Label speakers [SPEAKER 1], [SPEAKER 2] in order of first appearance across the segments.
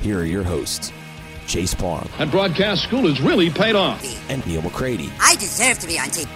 [SPEAKER 1] here are your hosts, Chase Parham
[SPEAKER 2] And broadcast school has really paid off.
[SPEAKER 1] and Neal McCready.
[SPEAKER 3] I deserve to be on TV.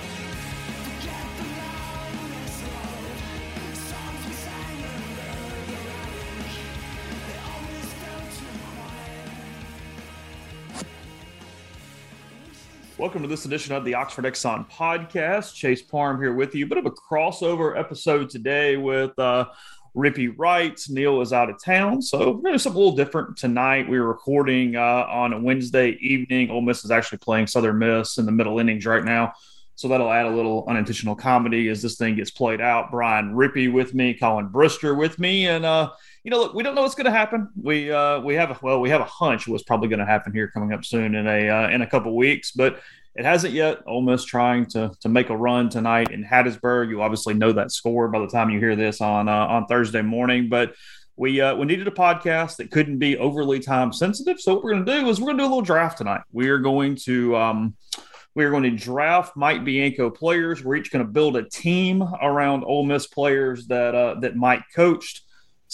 [SPEAKER 4] Welcome to this edition of the Oxford Exxon podcast. Chase Parham here with you. Bit of a crossover episode today with uh, Rippy writes. Neal is out of town, so something a little different tonight. We were recording uh, on a Wednesday evening. Ole Miss is actually playing Southern Miss in the middle innings right now, so that'll add a little unintentional comedy as this thing gets played out. Brian Rippy with me, Colin Brister with me, and uh, you know, look, we don't know what's going to happen. We uh, we have a, well, we have a hunch what's probably going to happen here coming up soon in a uh, in a couple weeks, but it hasn't yet. Ole Miss trying to to make a run tonight in Hattiesburg. You obviously know that score by the time you hear this on uh, on Thursday morning, but. We, uh, we needed a podcast that couldn't be overly time sensitive. So what we're going to do is we're going to do a little draft tonight. We are going to um, we are going to draft Mike Bianco players. We're each going to build a team around Ole Miss players that uh, that Mike coached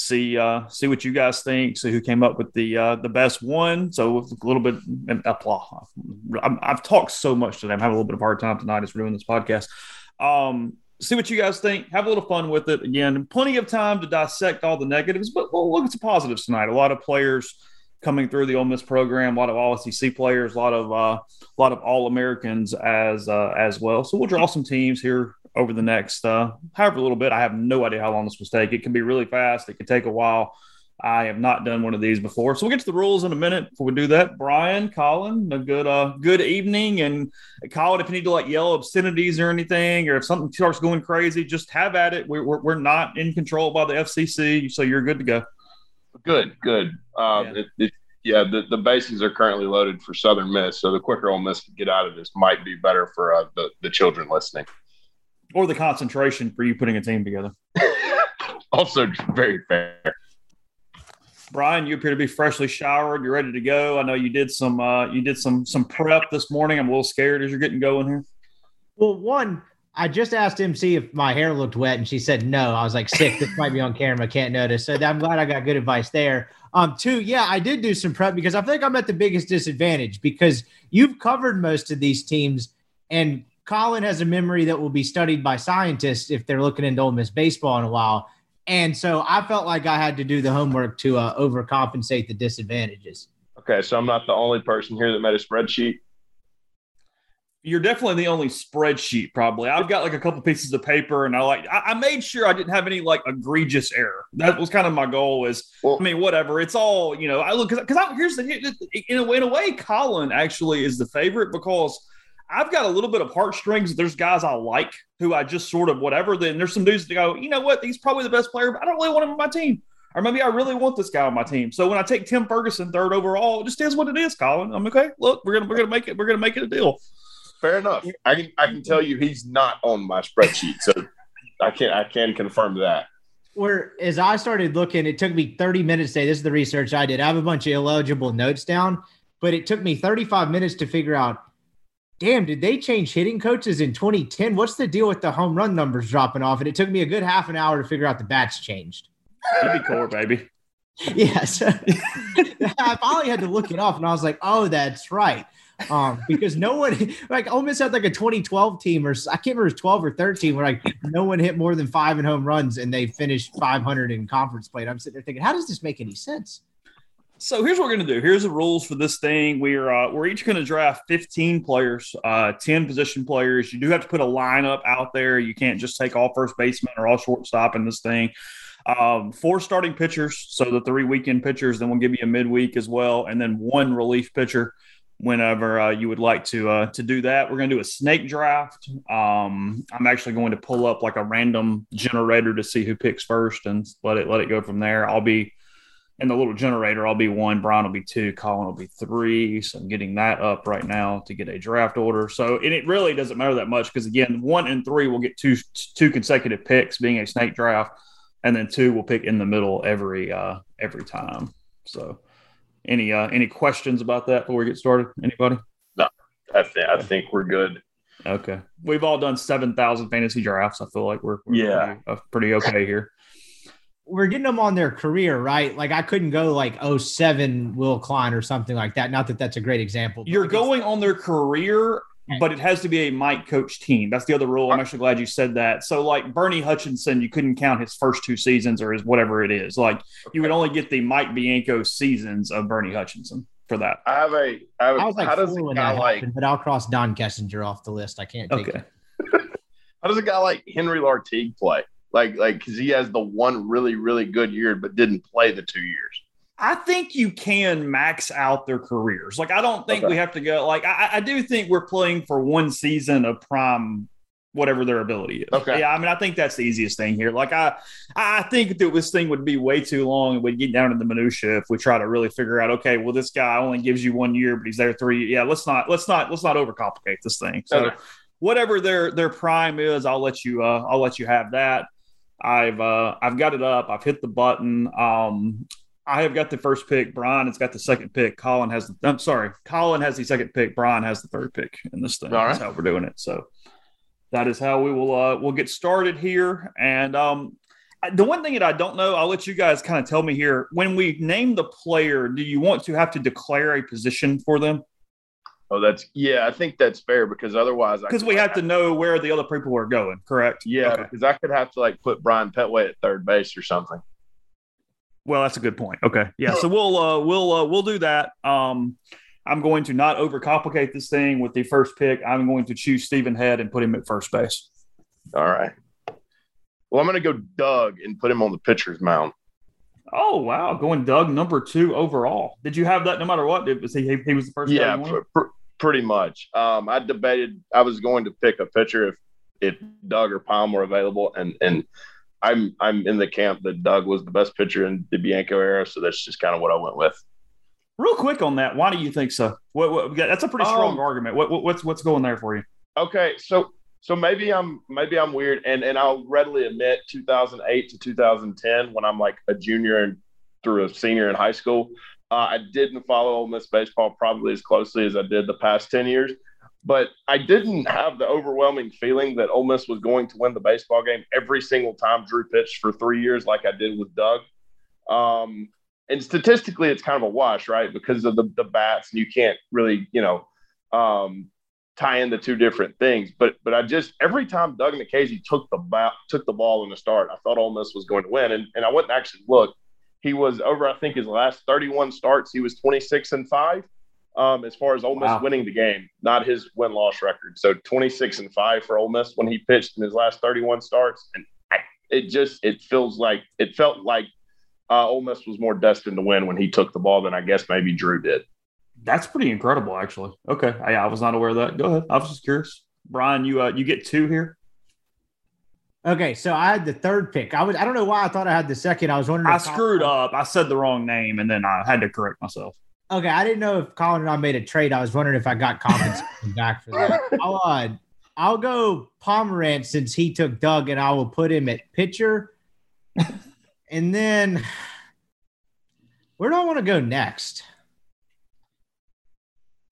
[SPEAKER 4] see uh, see what you guys think. See who came up with the uh, the best one. So a little bit applause. i have talked so much today. I'm having a little bit of hard time tonight we're doing this podcast. Um, see what you guys think. Have a little fun with it. Again, plenty of time to dissect all the negatives, but we'll look at some positives tonight. A lot of players coming through the Ole Miss program. A lot of All SEC players. A lot of uh, a lot of All Americans as uh, as well. So we'll draw some teams here over the next uh, however a little bit. I have no idea how long this will take. It can be really fast. It can take a while. I have not done one of these before, so we'll get to the rules in a minute. Before we do that, Brian, Colin, a good uh, good evening, and Colin, if you need to like yell obscenities or anything, or if something starts going crazy, just have at it. We're, we're not in control by the FCC, so you're good to go.
[SPEAKER 5] Good, good. Um, yeah. It, it, yeah, the, the bases are currently loaded for Southern Miss, so the quicker Ole Miss can get out of this might be better for uh, the the children listening
[SPEAKER 4] or the concentration for you putting a team together.
[SPEAKER 5] also, very fair.
[SPEAKER 4] Brian, you appear to be freshly showered. You're ready to go. I know you did some uh, you did some some prep this morning. I'm a little scared as you're getting going here.
[SPEAKER 6] Well, one, I just asked MC if my hair looked wet, and she said no. I was like, sick. This might be on camera. Can't notice. So I'm glad I got good advice there. Um, two, yeah, I did do some prep because I think I'm at the biggest disadvantage because you've covered most of these teams, and Colin has a memory that will be studied by scientists if they're looking into Ole Miss baseball in a while. And so I felt like I had to do the homework to uh, overcompensate the disadvantages.
[SPEAKER 5] Okay, so I'm not the only person here that made a spreadsheet.
[SPEAKER 4] You're definitely the only spreadsheet, probably. I've got like a couple pieces of paper, and I like I, I made sure I didn't have any like egregious error. That was kind of my goal. Is well, I mean, whatever. It's all you know. I look because here's the in a, in a way, Colin actually is the favorite because I've got a little bit of heartstrings. There's guys I like who I just sort of whatever. Then there's some dudes that go, you know what? He's probably the best player, but I don't really want him on my team. Or maybe I really want this guy on my team. So when I take Tim Ferguson third overall, it just is what it is, Colin. I'm okay. Look, we're gonna we're gonna make it. We're gonna make it a deal.
[SPEAKER 5] Fair enough. I can I can tell you he's not on my spreadsheet, so I can I can confirm that.
[SPEAKER 6] Where as I started looking, it took me 30 minutes today. This is the research I did. I have a bunch of illegible notes down, but it took me 35 minutes to figure out damn, did they change hitting coaches in 2010? What's the deal with the home run numbers dropping off? And it took me a good half an hour to figure out the bats changed.
[SPEAKER 4] You'd be cool, baby.
[SPEAKER 6] Yes. I finally had to look it off and I was like, oh, that's right. Um, because no one like Ole Miss had like a 2012 team or I can't remember it was 12 or 13 where like no one hit more than five in home runs and they finished 500 in conference play. And I'm sitting there thinking, how does this make any sense?
[SPEAKER 4] So here's what we're gonna do. Here's the rules for this thing. We're uh, we're each gonna draft 15 players, uh, 10 position players. You do have to put a lineup out there. You can't just take all first baseman or all shortstop in this thing. Um, four starting pitchers, so the three weekend pitchers. Then we'll give you a midweek as well, and then one relief pitcher whenever uh, you would like to uh, to do that. We're going to do a snake draft. Um, I'm actually going to pull up like a random generator to see who picks first and let it let it go from there. I'll be in the little generator. I'll be one. Brian will be two. Colin will be three. So I'm getting that up right now to get a draft order. So and it really doesn't matter that much because again, one and three will get two two consecutive picks, being a snake draft, and then two will pick in the middle every uh, every time. So any uh, any questions about that before we get started? Anybody?
[SPEAKER 5] No, I think I think we're good.
[SPEAKER 4] Okay, we've all done seven thousand fantasy drafts. I feel like we're, we're
[SPEAKER 5] yeah
[SPEAKER 4] pretty, uh, pretty okay here.
[SPEAKER 6] We're getting them on their career, right? Like I couldn't go like 07 Will Kline or something like that. Not that that's a great example.
[SPEAKER 4] You're going on their career but it has to be a Mike coach team. That's the other rule. I'm actually glad you said that. So, like Bernie Hutchinson, you couldn't count his first two seasons or his whatever it is. Like you would only get the Mike Bianco seasons of Bernie Hutchinson for that.
[SPEAKER 5] I have a. I, have a,
[SPEAKER 6] I was like,
[SPEAKER 5] how does a guy like?
[SPEAKER 6] But I'll cross Don Kessinger off the list. I can't take
[SPEAKER 4] okay.
[SPEAKER 6] it.
[SPEAKER 5] how does a guy like Henry Lartigue play? Like, like because he has the one really, really good year, but didn't play the two years.
[SPEAKER 4] I think you can max out their careers. Like, I don't think okay. we have to go. Like, I, I, do think we're playing for one season of prime, whatever their ability is.
[SPEAKER 5] Okay.
[SPEAKER 4] Yeah, I mean, I think that's the easiest thing here. Like, I, I think that this thing would be way too long and we'd get down to the minutia if we try to really figure out. Okay, well, this guy only gives you one year, but he's there three. Yeah, let's not, let's not, let's not overcomplicate this thing. So, okay. whatever their their prime is, I'll let you, uh, I'll let you have that. I've uh, I've got it up. I've hit the button. Um, I have got the first pick. Brian has got the second pick. Colin has the. I'm sorry. Colin has the second pick. Brian has the third pick in this thing. All That's how we're doing it. So that is how we will. Uh, we'll get started here. And um, the one thing that I don't know, I'll let you guys kind of tell me here. When we name the player, do you want to have to declare a position for them?
[SPEAKER 5] Oh, that's yeah. I think that's fair because otherwise,
[SPEAKER 4] because we have to know where the other people are going. Correct?
[SPEAKER 5] Yeah, okay. because I could have to like put Brian Pettway at third base or something.
[SPEAKER 4] Well, that's a good point. Okay, yeah. So we'll uh, we'll uh, we'll do that. Um, I'm going to not overcomplicate this thing with the first pick. I'm going to choose Stephen Head and put him at first base.
[SPEAKER 5] All right. Well, I'm going to go Doug and put him on the pitcher's mound.
[SPEAKER 4] Oh wow, going Doug number two overall. Did you have that no matter what? Did, was he? He was the first.
[SPEAKER 5] Yeah, pr- pr- pretty much. Um, I debated. I was going to pick a pitcher if if Doug or Palm were available, and and I'm I'm in the camp that Doug was the best pitcher in the Bianco era, so that's just kind of what I went with.
[SPEAKER 4] Real quick on that, why do you think so? What, what that's a pretty strong um, argument. What, what, what's what's going there for you?
[SPEAKER 5] Okay, so so maybe I'm maybe I'm weird, and and I'll readily admit 2008 to 2010 when I'm like a junior and through a senior in high school, uh, I didn't follow Ole Miss baseball probably as closely as I did the past 10 years but I didn't have the overwhelming feeling that Ole Miss was going to win the baseball game every single time Drew pitched for three years, like I did with Doug. Um, and statistically, it's kind of a wash, right? Because of the, the bats, and you can't really, you know, um, tie in the two different things. But but I just every time Doug Nikhazy took the bat, took the ball in the start, I thought Ole Miss was going to win, and and I went and actually looked. He was over, I think, his last 31 starts. He was 26 and five um, as far as Ole Miss wow. winning the game, not his win loss record. So 26 and five for Ole Miss when he pitched in his last 31 starts, and I, it just it feels like it felt like uh, Ole Miss was more destined to win when he took the ball than I guess maybe Drew did.
[SPEAKER 4] That's pretty incredible, actually. Okay, I, I was not aware of that. Go ahead. I was just curious. Brian, you uh, you get two here.
[SPEAKER 6] Okay, so I had the third pick. I was I don't know why I thought I had the second. I was wondering.
[SPEAKER 4] I screwed I, up. I said the wrong name, and then I had to correct myself.
[SPEAKER 6] Okay, I didn't know if Colin and I made a trade. I was wondering if I got compensation back for that. I'll, uh, I'll go Pomeranz since he took Doug, and I will put him at pitcher. and then where do I want to go next?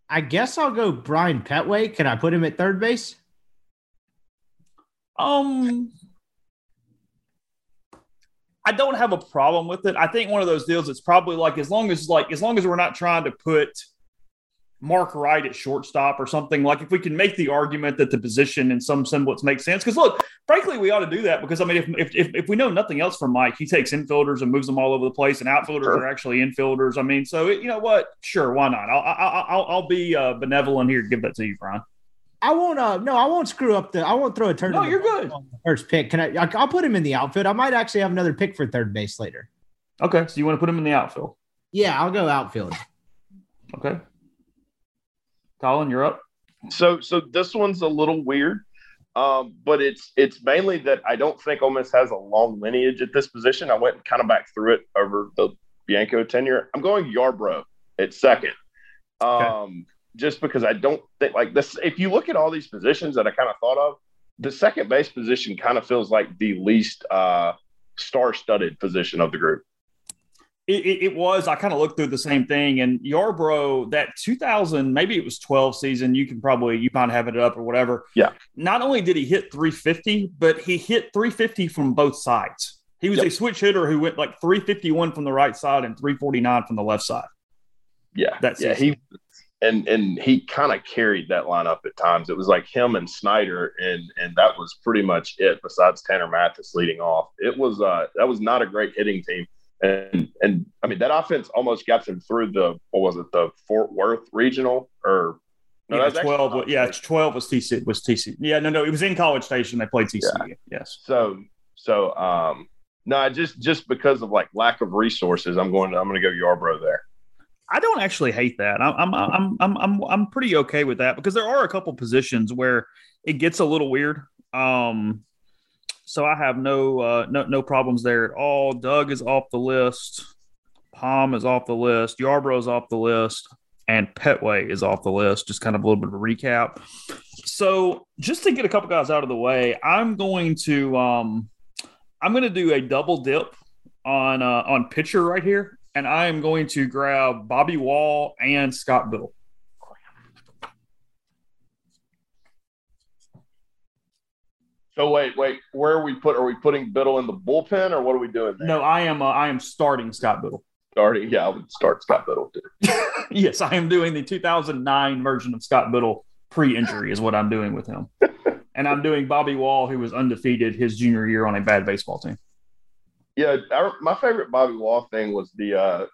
[SPEAKER 6] I guess I'll go Brian Pettway. Can I put him at third base?
[SPEAKER 4] Um, I don't have a problem with it. I think one of those deals. It's probably like as long as like as long as we're not trying to put Mark Wright at shortstop or something. Like if we can make the argument that the position in some semblance makes sense. Because look, frankly, we ought to do that because I mean, if, if if we know nothing else from Mike, he takes infielders and moves them all over the place, and outfielders sure. are actually infielders. I mean, so it, you know what? Sure, why not? I'll I'll I'll, I'll be uh, benevolent here. Give that to you, Brian.
[SPEAKER 6] I won't. Uh, no, I won't screw up the. I won't throw a turn.
[SPEAKER 4] No, you're good.
[SPEAKER 6] first pick. Can I? I'll put him in the outfield. I might actually have another pick for third base later.
[SPEAKER 4] Okay, so you want to put him in the outfield?
[SPEAKER 6] Yeah, I'll go outfield.
[SPEAKER 4] Okay. Colin, you're up.
[SPEAKER 5] So, so this one's a little weird, um, but it's it's mainly that I don't think Ole Miss has a long lineage at this position. I went kind of back through it over the Bianco tenure. I'm going Yarbrough at second. Um, okay just because I don't think like this. If you look at all these positions that I kind of thought of, the second base position kind of feels like the least uh, star-studded position of the group.
[SPEAKER 4] It, it, it was. I kind of looked through the same thing, and Yarbrough that 2000, maybe it was 12 season. You can probably you might have it up or whatever.
[SPEAKER 5] Yeah.
[SPEAKER 4] Not only did he hit 350, but he hit 350 from both sides. He was yep. a switch hitter who went like 351 from the right side and 349 from the left side.
[SPEAKER 5] Yeah, that's yeah. He and and he kind of carried that lineup at times. It was like him and Snyder, and and that was pretty much it. Besides Tanner Mathis leading off, it was uh that was not a great hitting team. And and I mean that offense almost got them through the what was it the Fort Worth regional or
[SPEAKER 4] no, yeah, twelve. Yeah, twelve was TC was TC. Yeah, no, no, it was in College Station. They played TC. Yeah. Yes.
[SPEAKER 5] So so um no, just just because of like lack of resources, I'm going. To, I'm going to go Yarbrough there.
[SPEAKER 4] I don't actually hate that. I'm I'm I'm I'm I'm pretty okay with that because there are a couple positions where it gets a little weird. Um, so I have no uh, no no problems there at all. Doug is off the list. Palm is off the list. Yarbrough is off the list, and Pettway is off the list. Just kind of a little bit of a recap. So just to get a couple guys out of the way, I'm going to um, I'm going to do a double dip on uh, on pitcher right here and I am going to grab Bobby Wahl and Scott Bittle.
[SPEAKER 5] So wait, wait, where are we put? Are we putting Bittle in the bullpen, or what are we doing? There?
[SPEAKER 4] No, I am. Uh, I am starting Scott Bittle.
[SPEAKER 5] Starting, yeah, I would start Scott Bittle too.
[SPEAKER 4] yes, I am doing the 2009 version of Scott Bittle pre-injury is what I'm doing with him, and I'm doing Bobby Wahl, who was undefeated his junior year on a bad baseball team.
[SPEAKER 5] Yeah, I, my favorite Bobby Wahl thing was the uh,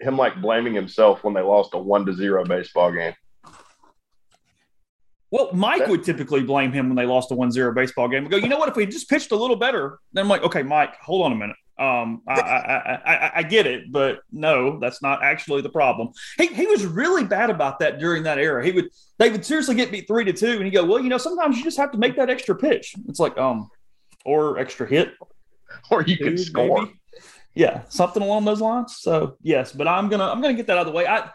[SPEAKER 5] him like blaming himself when they lost a one to zero baseball game.
[SPEAKER 4] Well, Mike would typically blame him when they lost a 1-0 baseball game. We go, you know what? If we just pitched a little better, then I'm like, okay, Mike, hold on a minute. Um, I, I, I, I, get it, but no, that's not actually the problem. He, he was really bad about that during that era. He would they would seriously get beat three to two, and he go, well, you know, sometimes you just have to make that extra pitch. It's like um, or extra hit,
[SPEAKER 5] or you could score. Maybe.
[SPEAKER 4] Yeah, something along those lines. So yes, but I'm gonna I'm gonna get that out of the way. I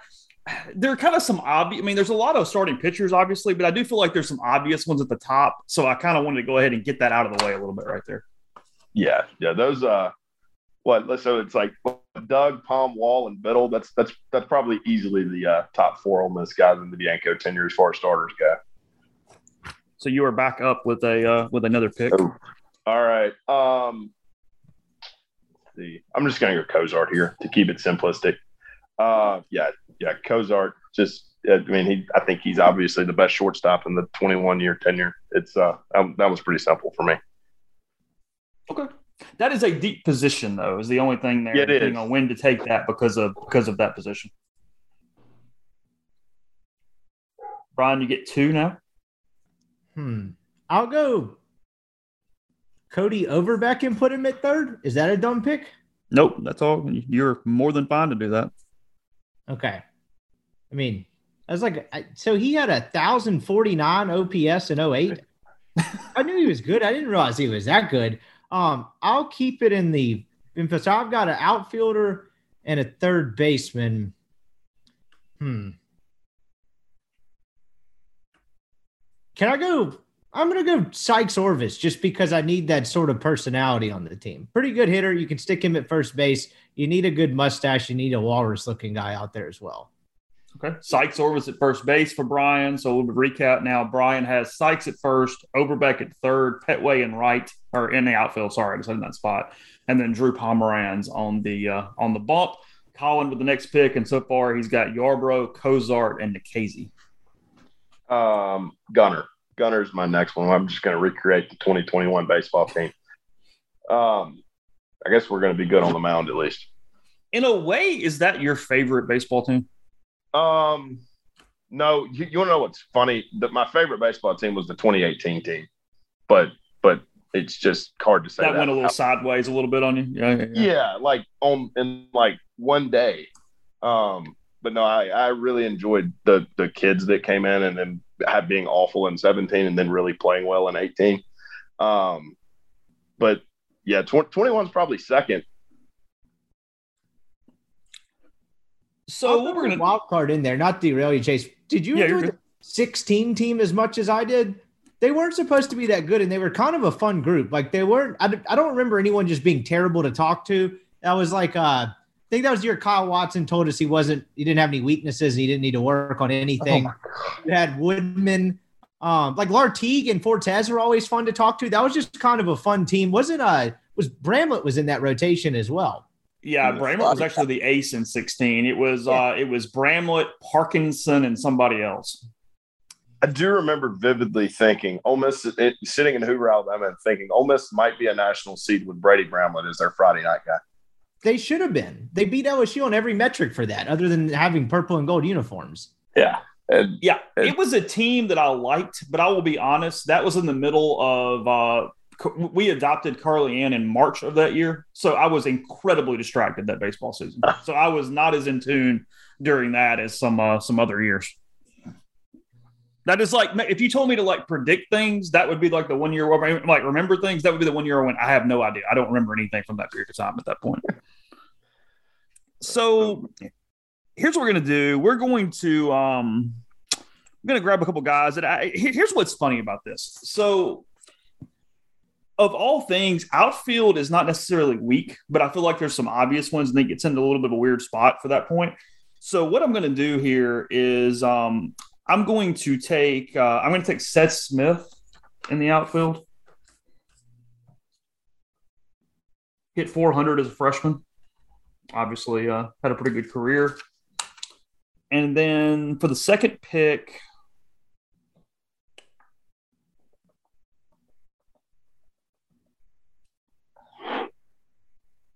[SPEAKER 4] there are kind of some obvious. I mean, there's a lot of starting pitchers, obviously, but I do feel like there's some obvious ones at the top. So I kind of wanted to go ahead and get that out of the way a little bit right there.
[SPEAKER 5] Yeah, yeah, those. uh What? So it's like Doug, Palm, Wahl, and Bittle. That's that's that's probably easily the uh, top four Ole Miss guys in the Bianco tenure as far as starters go.
[SPEAKER 4] So you are back up with a uh, with another pick.
[SPEAKER 5] Oh. All right. Um, see. I'm just going to go Cozart here to keep it simplistic. Uh, yeah, yeah, Cozart. Just, I mean, he. I think he's obviously the best shortstop in the 21 year tenure. It's uh, that was pretty simple for me.
[SPEAKER 4] Okay, that is a deep position, though. Is the only thing there.
[SPEAKER 5] Yeah, it
[SPEAKER 4] is. when to take that because of because of that position. Brian, you get two now.
[SPEAKER 6] Hmm. I'll go Cody Overbeck and put him at third? Is that a dumb pick?
[SPEAKER 4] Nope, that's all. You're more than fine to do that.
[SPEAKER 6] Okay. I mean, I was like, so he had a thousand forty nine OPS in 08. I knew he was good. I didn't realize he was that good. Um, I'll keep it in the so I've got an outfielder and a third baseman. Hmm. Can I go I'm going to go Sikes Orvis just because I need that sort of personality on the team. Pretty good hitter. You can stick him at first base. You need a good mustache. You need a walrus looking guy out there as well.
[SPEAKER 4] Okay. Sikes Orvis at first base for Brian. So we'll recap now. Brian has Sikes at first, Overbeck at third, Pettway in right or in the outfield. Sorry, I just in that spot, and then Drew Pomeranz on the uh, on the bump. Colin with the next pick, and so far he's got Yarbrough, Cozart, and Nikhazy.
[SPEAKER 5] Um, Gunnar. Gunnar's my next one. I'm just going to recreate the 2021 baseball team. Um, I guess we're going to be good on the mound at least.
[SPEAKER 4] In a way, is that your favorite baseball team?
[SPEAKER 5] Um, no. You, you want to know what's funny? That my favorite baseball team was the 2018 team, but but it's just hard to say.
[SPEAKER 4] That,
[SPEAKER 5] that.
[SPEAKER 4] went a little sideways a little bit on you. Yeah, yeah, yeah.
[SPEAKER 5] yeah, like on in like one day. Um, but no, I, I really enjoyed the the kids that came in and then had being awful in 17 and then really playing well in 18. Um, but yeah, tw- 21 is probably second.
[SPEAKER 4] So
[SPEAKER 6] I'll
[SPEAKER 4] we're
[SPEAKER 6] a
[SPEAKER 4] gonna
[SPEAKER 6] wild card in there, not derail you, Chase. Did you
[SPEAKER 4] Yeah,
[SPEAKER 6] enjoy the 16 team as much as I did? They weren't supposed to be that good, and they were kind of a fun group. Like they weren't. I, I don't remember anyone just being terrible to talk to. That was like, uh, I think that was your Kyle Watson told us he wasn't, he didn't have any weaknesses, and he didn't need to work on anything. you had Woodman, um, like Lartigue and Fortes were always fun to talk to. That was just kind of a fun team. Wasn't uh was Bramlett was in that rotation as well.
[SPEAKER 4] Yeah, Bramlett was actually the ace in 16. It was uh it was Bramlett, Parkinson, and somebody else.
[SPEAKER 5] I do remember vividly thinking, Ole Miss it, sitting in Hoover, Alabama, and thinking Ole Miss might be a national seed with Brady Bramlett as their Friday night guy.
[SPEAKER 6] They should have been. They beat LSU on every metric for that, other than having purple and gold uniforms.
[SPEAKER 5] Yeah, and
[SPEAKER 4] Yeah, it was a team that I liked, but I will be honest, that was in the middle of uh we adopted Carly Ann in March of that year. So I was incredibly distracted that baseball season. So I was not as in tune during that as some uh some other years. That is like if you told me to like predict things, that would be like the one year where I like remember things. That would be the one year when I have no idea. I don't remember anything from that period of time at that point. So here's what we're gonna do. We're going to um I'm gonna grab a couple guys that I here's what's funny about this. So of all things, outfield is not necessarily weak, but I feel like there's some obvious ones, and it gets into a little bit of a weird spot for that point. So what I'm to do here is um, I'm going to take uh, I'm to take Seth Smith in the outfield. Hit 400 as a freshman. Obviously, uh, had a pretty good career. And then for the second pick,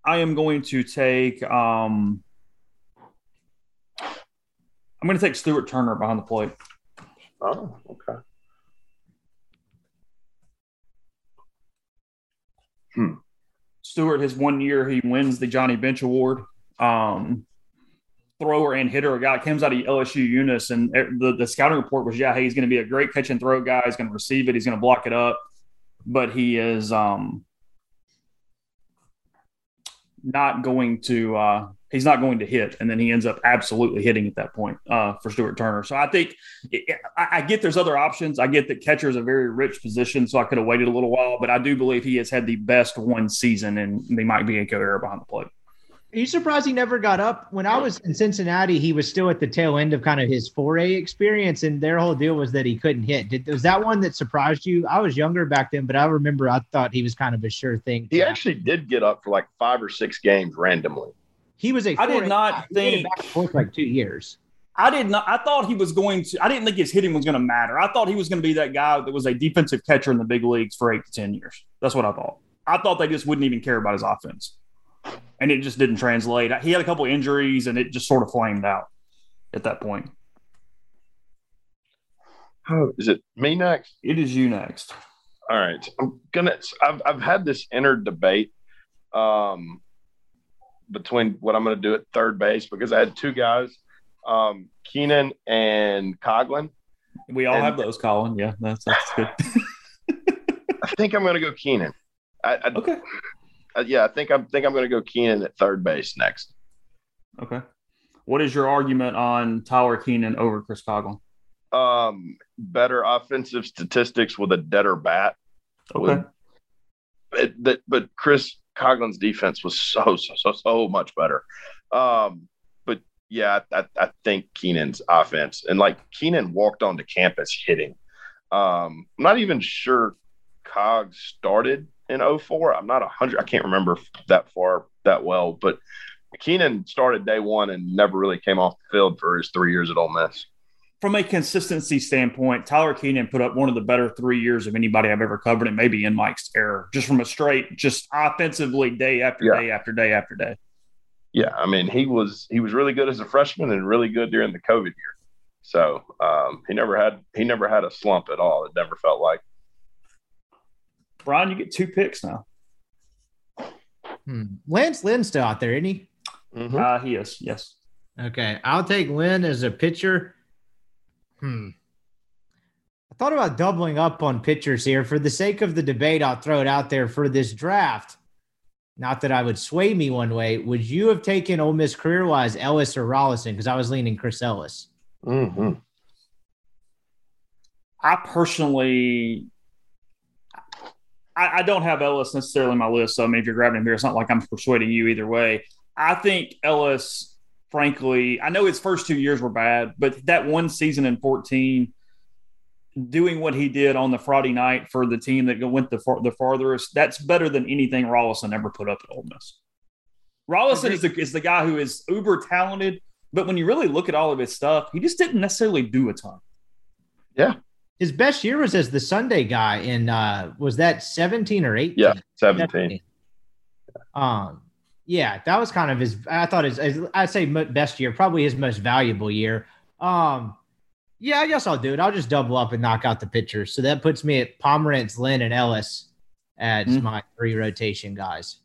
[SPEAKER 4] I am going to take um I'm going to take Stuart Turner behind the plate.
[SPEAKER 5] oh, okay.
[SPEAKER 4] Stuart, his one year, he wins the Johnny Bench Award. Um, thrower and hitter, a guy comes out of LSU Eunice, and the, the scouting report was, yeah, hey, he's going to be a great catch and throw guy. He's going to receive it. He's going to block it up, but he is um, not going to. Uh, he's not going to hit, and then he ends up absolutely hitting at that point uh, for Stuart Turner. So I think I, I get there's other options. I get that catcher is a very rich position, so I could have waited a little while, but I do believe he has had the best one season, and they might be a error behind the plate.
[SPEAKER 6] Are you surprised he never got up? When I was in Cincinnati, he was still at the tail end of kind of his foray experience, and their whole deal was that he couldn't hit. Did, was that one that surprised you? I was younger back then, but I remember I thought he was kind of a sure thing.
[SPEAKER 5] He actually did get up for like five or six games randomly.
[SPEAKER 6] He was a.
[SPEAKER 4] I did not
[SPEAKER 6] guy. It
[SPEAKER 4] think-
[SPEAKER 6] back and forth like two years.
[SPEAKER 4] I did not. I thought he was going to. I didn't think his hitting was going to matter. I thought he was going to be that guy that was a defensive catcher in the big leagues for eight to ten years. That's what I thought. I thought they just wouldn't even care about his offense, and it just didn't translate. He had a couple injuries, and it just sort of flamed out at that point.
[SPEAKER 5] Oh, is it me next?
[SPEAKER 4] It is you next.
[SPEAKER 5] All right. I'm gonna I've I've had this inner debate um between what I'm gonna do at third base because I had two guys, um, Keenan and Coghlan.
[SPEAKER 4] We all
[SPEAKER 5] And-
[SPEAKER 4] have those, Colin. Yeah, that's that's good.
[SPEAKER 5] I think I'm gonna go Keenan. I, I
[SPEAKER 4] okay.
[SPEAKER 5] uh, yeah, I think I'm think I'm gonna go Keenan at third base next.
[SPEAKER 4] Okay. What is your argument on Tyler Keenan over Chris Coghlan?
[SPEAKER 5] Um, better offensive statistics with a deader bat.
[SPEAKER 4] Okay.
[SPEAKER 5] It, that, but Chris Coghlan's defense was so so so so much better. Um, but yeah, I, I think Keenan's offense and like Keenan walked onto campus hitting. Um, I'm not even sure Cog started in 04. I'm not 100. I can't remember that far that well, but Keenan started day one and never really came off the field for his three years at Ole Miss.
[SPEAKER 4] From a consistency standpoint, Tyler Keenan put up one of the better three years of anybody I've ever covered, and maybe in Mike's era, just from a straight, just offensively, day after
[SPEAKER 5] Yeah.
[SPEAKER 4] day after day after day.
[SPEAKER 5] Yeah, I mean he was he was really good as a freshman and really good during the COVID year. So um, he never had he never had a slump at all. It never felt like.
[SPEAKER 4] Brian, you get two picks now.
[SPEAKER 6] Hmm. Lance Lynn's still out there, isn't he?
[SPEAKER 5] Mm-hmm.
[SPEAKER 4] Uh, he is, yes.
[SPEAKER 6] Okay, I'll take Lynn as a pitcher. Hmm. I thought about doubling up on pitchers here. For the sake of the debate, I'll throw it out there for this draft. Not that I would sway me one way. Would you have taken Ole Miss career wise Ellis or Rolison? Because I was leaning Chris Ellis.
[SPEAKER 5] Mm-hmm.
[SPEAKER 4] I personally, I, I don't have Ellis necessarily on my list. So I mean, if you're grabbing him here, it's not like I'm persuading you either way. I think Ellis, frankly, I know his first two years were bad, but that one season in 14, doing what he did on the Friday night for the team that went the far, the farthest, that's better than anything Rolison ever put up at Ole Miss. Rolison is the, is the guy who is uber talented, but when you really look at all of his stuff, he just didn't necessarily do a ton. Yeah.
[SPEAKER 6] His best year was as the Sunday guy in uh was that 17 or 18?
[SPEAKER 5] Yeah, 17.
[SPEAKER 6] Um, yeah, that was kind of his. I thought his. I'd say best year, probably his most valuable year. Um, yeah, I guess I'll do it. I'll just double up and knock out the pitchers. So that puts me at Pomeranz, Lynn, and Ellis as
[SPEAKER 4] Mhm.
[SPEAKER 6] my three rotation guys.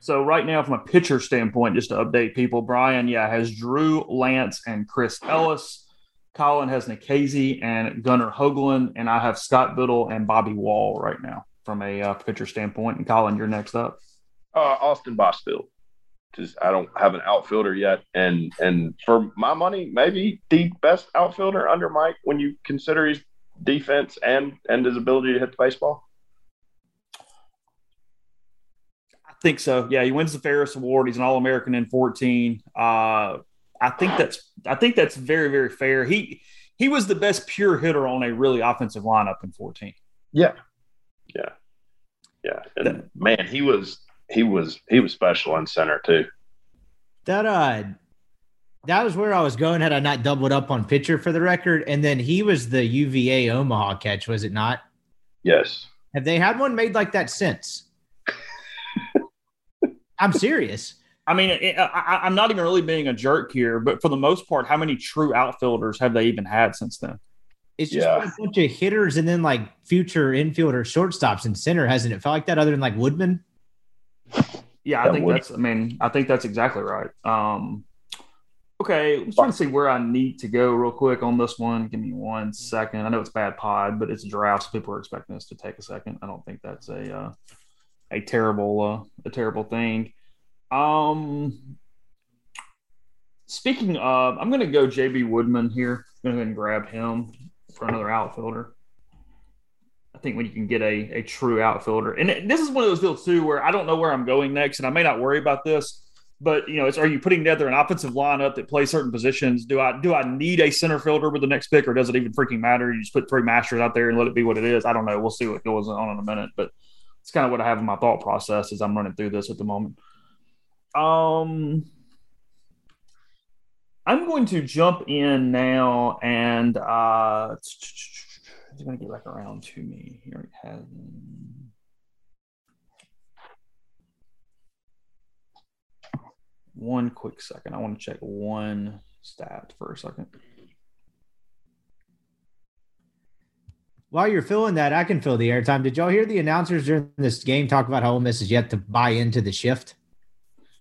[SPEAKER 4] So right now, from a pitcher standpoint, just to update people, Brian, yeah, has Drew Lance and Chris Ellis. Colin has Nikhazy and Gunnar Hoglund, and I have Scott Bittle and Bobby Wahl right now from a uh, pitcher standpoint. And Colin, you're next up.
[SPEAKER 5] Uh, Austin Bousfield. Just I don't have an outfielder yet, and and for my money, maybe the best outfielder under Mike when you consider his defense and and his ability to hit the baseball.
[SPEAKER 4] I think so. Yeah, he wins the Ferriss Award. He's an All American in 14. Uh, I think that's I think that's very very fair. He he was the best pure hitter on a really offensive lineup in 14.
[SPEAKER 5] Yeah, yeah, yeah. And man, he was he was he was special in center too.
[SPEAKER 6] That uh, that was where I was going had I not doubled up on pitcher for the record. And then he was the UVA Omaha catch, was it not?
[SPEAKER 5] Yes.
[SPEAKER 6] Have they had one made like that since? I'm serious.
[SPEAKER 4] I mean, it, I, I- I'm not even really being a jerk here, but for the most part, how many true outfielders have they even had since then?
[SPEAKER 6] It's just
[SPEAKER 5] Yeah.
[SPEAKER 6] been a bunch of hitters and then like future infielder shortstops and center, hasn't it felt like that other than like Woodman?
[SPEAKER 4] Yeah, I think
[SPEAKER 5] would-
[SPEAKER 4] that's. I mean, I think that's exactly right. Um, okay, I'm trying to see where I need to go real quick on this one. Give me one second. I know it's bad pod, but it's a draft, so people are expecting us to take a second. I don't think that's a uh, a terrible uh, a terrible thing. Um, speaking of, I'm going to go JB Woodman here. I'm going to go and grab him for another outfielder. I think when you can get a, a true outfielder, and this is one of those deals too where I don't know where I'm going next, and I may not worry about this, but you know, it's are you putting together an offensive lineup that plays certain positions? Do I do I need a center fielder with the next pick, or does it even freaking matter? You just put three masters out there and let it be what it is. I don't know. We'll see what goes on in a minute, but it's kind of what I have in my thought process as I'm running through this at the moment. Um, I'm going to jump in now and uh, it's going to get back around to me. Here it has. One quick second. I want to check one stat for a second.
[SPEAKER 6] While you're filling that, I can fill the airtime. Did y'all hear the announcers during this game talk about how Ole Miss is yet to buy into the shift?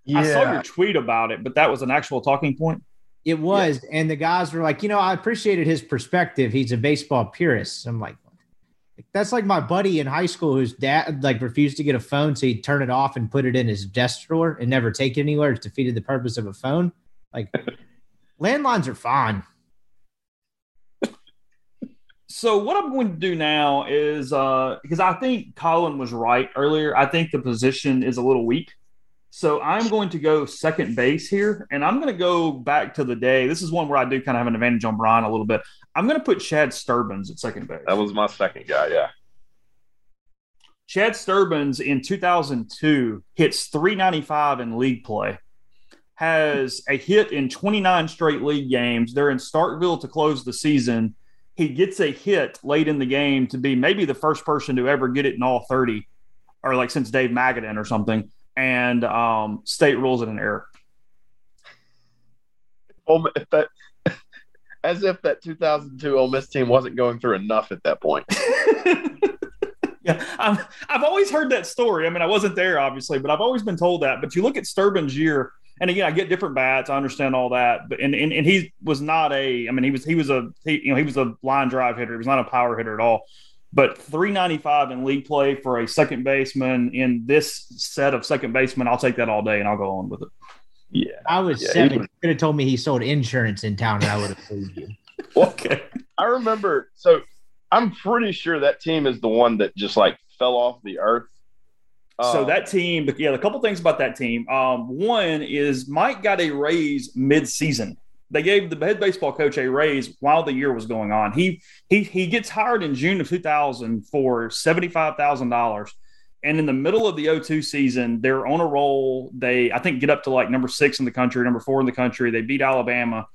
[SPEAKER 6] Yeah.
[SPEAKER 4] I saw your tweet about it, but that was an actual talking point.
[SPEAKER 6] It was, and the guys were like, you know, I appreciated his perspective. He's a baseball purist. I'm like, that's like my buddy in high school whose dad like refused to get a phone, so he'd turn it off and put it in his desk drawer and never take it anywhere. It's defeated the purpose of a phone. Like landlines are fine.
[SPEAKER 4] So what I'm going to do now is uh because I think Colin was right earlier. I think the position is a little weak. So I'm going to go second base here, and I'm going to go back to the day. This is one where I do kind of have an advantage on Brian a little bit. I'm going to put Chad Sturbins at second base.
[SPEAKER 5] That was my second guy. Yeah.
[SPEAKER 4] Chad Sturbins in 2002 hits 395 in league play, has a hit in 29 straight league games. They're in Starkville to close the season. He gets a hit late in the game to be maybe the first person to ever get it in all 30, or like since Dave Magadan or something. And um, state rules it an error.
[SPEAKER 5] If that, as if that 2002 Ole Miss team wasn't going through enough at that point.
[SPEAKER 4] Yeah, i have always heard that story. I mean, I wasn't there obviously, but I've always been told that. But you look at Sturbin's year, and again, I get different bats. I understand all that, but and, and, and he was not a. I mean, he was he was a he, you know he was a line drive hitter. He was not a power hitter at all. But 395 in league play for a second baseman in this set of second basemen, I'll take that all day, and I'll go on with it.
[SPEAKER 5] Yeah,
[SPEAKER 6] I was
[SPEAKER 5] yeah,
[SPEAKER 6] seven. You could have told me he sold insurance in town, and I would have believed you.
[SPEAKER 4] okay.
[SPEAKER 5] I remember. So I'm pretty sure that team is the one that just like fell off the earth.
[SPEAKER 4] So
[SPEAKER 5] Um,
[SPEAKER 4] that team, yeah, a couple things about that team. Um, one is Mike got a raise mid-season. They gave the head baseball coach a raise while the year was going on. He he he gets hired in June of 2000 for seventy-five thousand dollars, and in the middle of the 02 season, they're on a roll. They I think get up to like number six in the country, number four in the country. They beat Alabama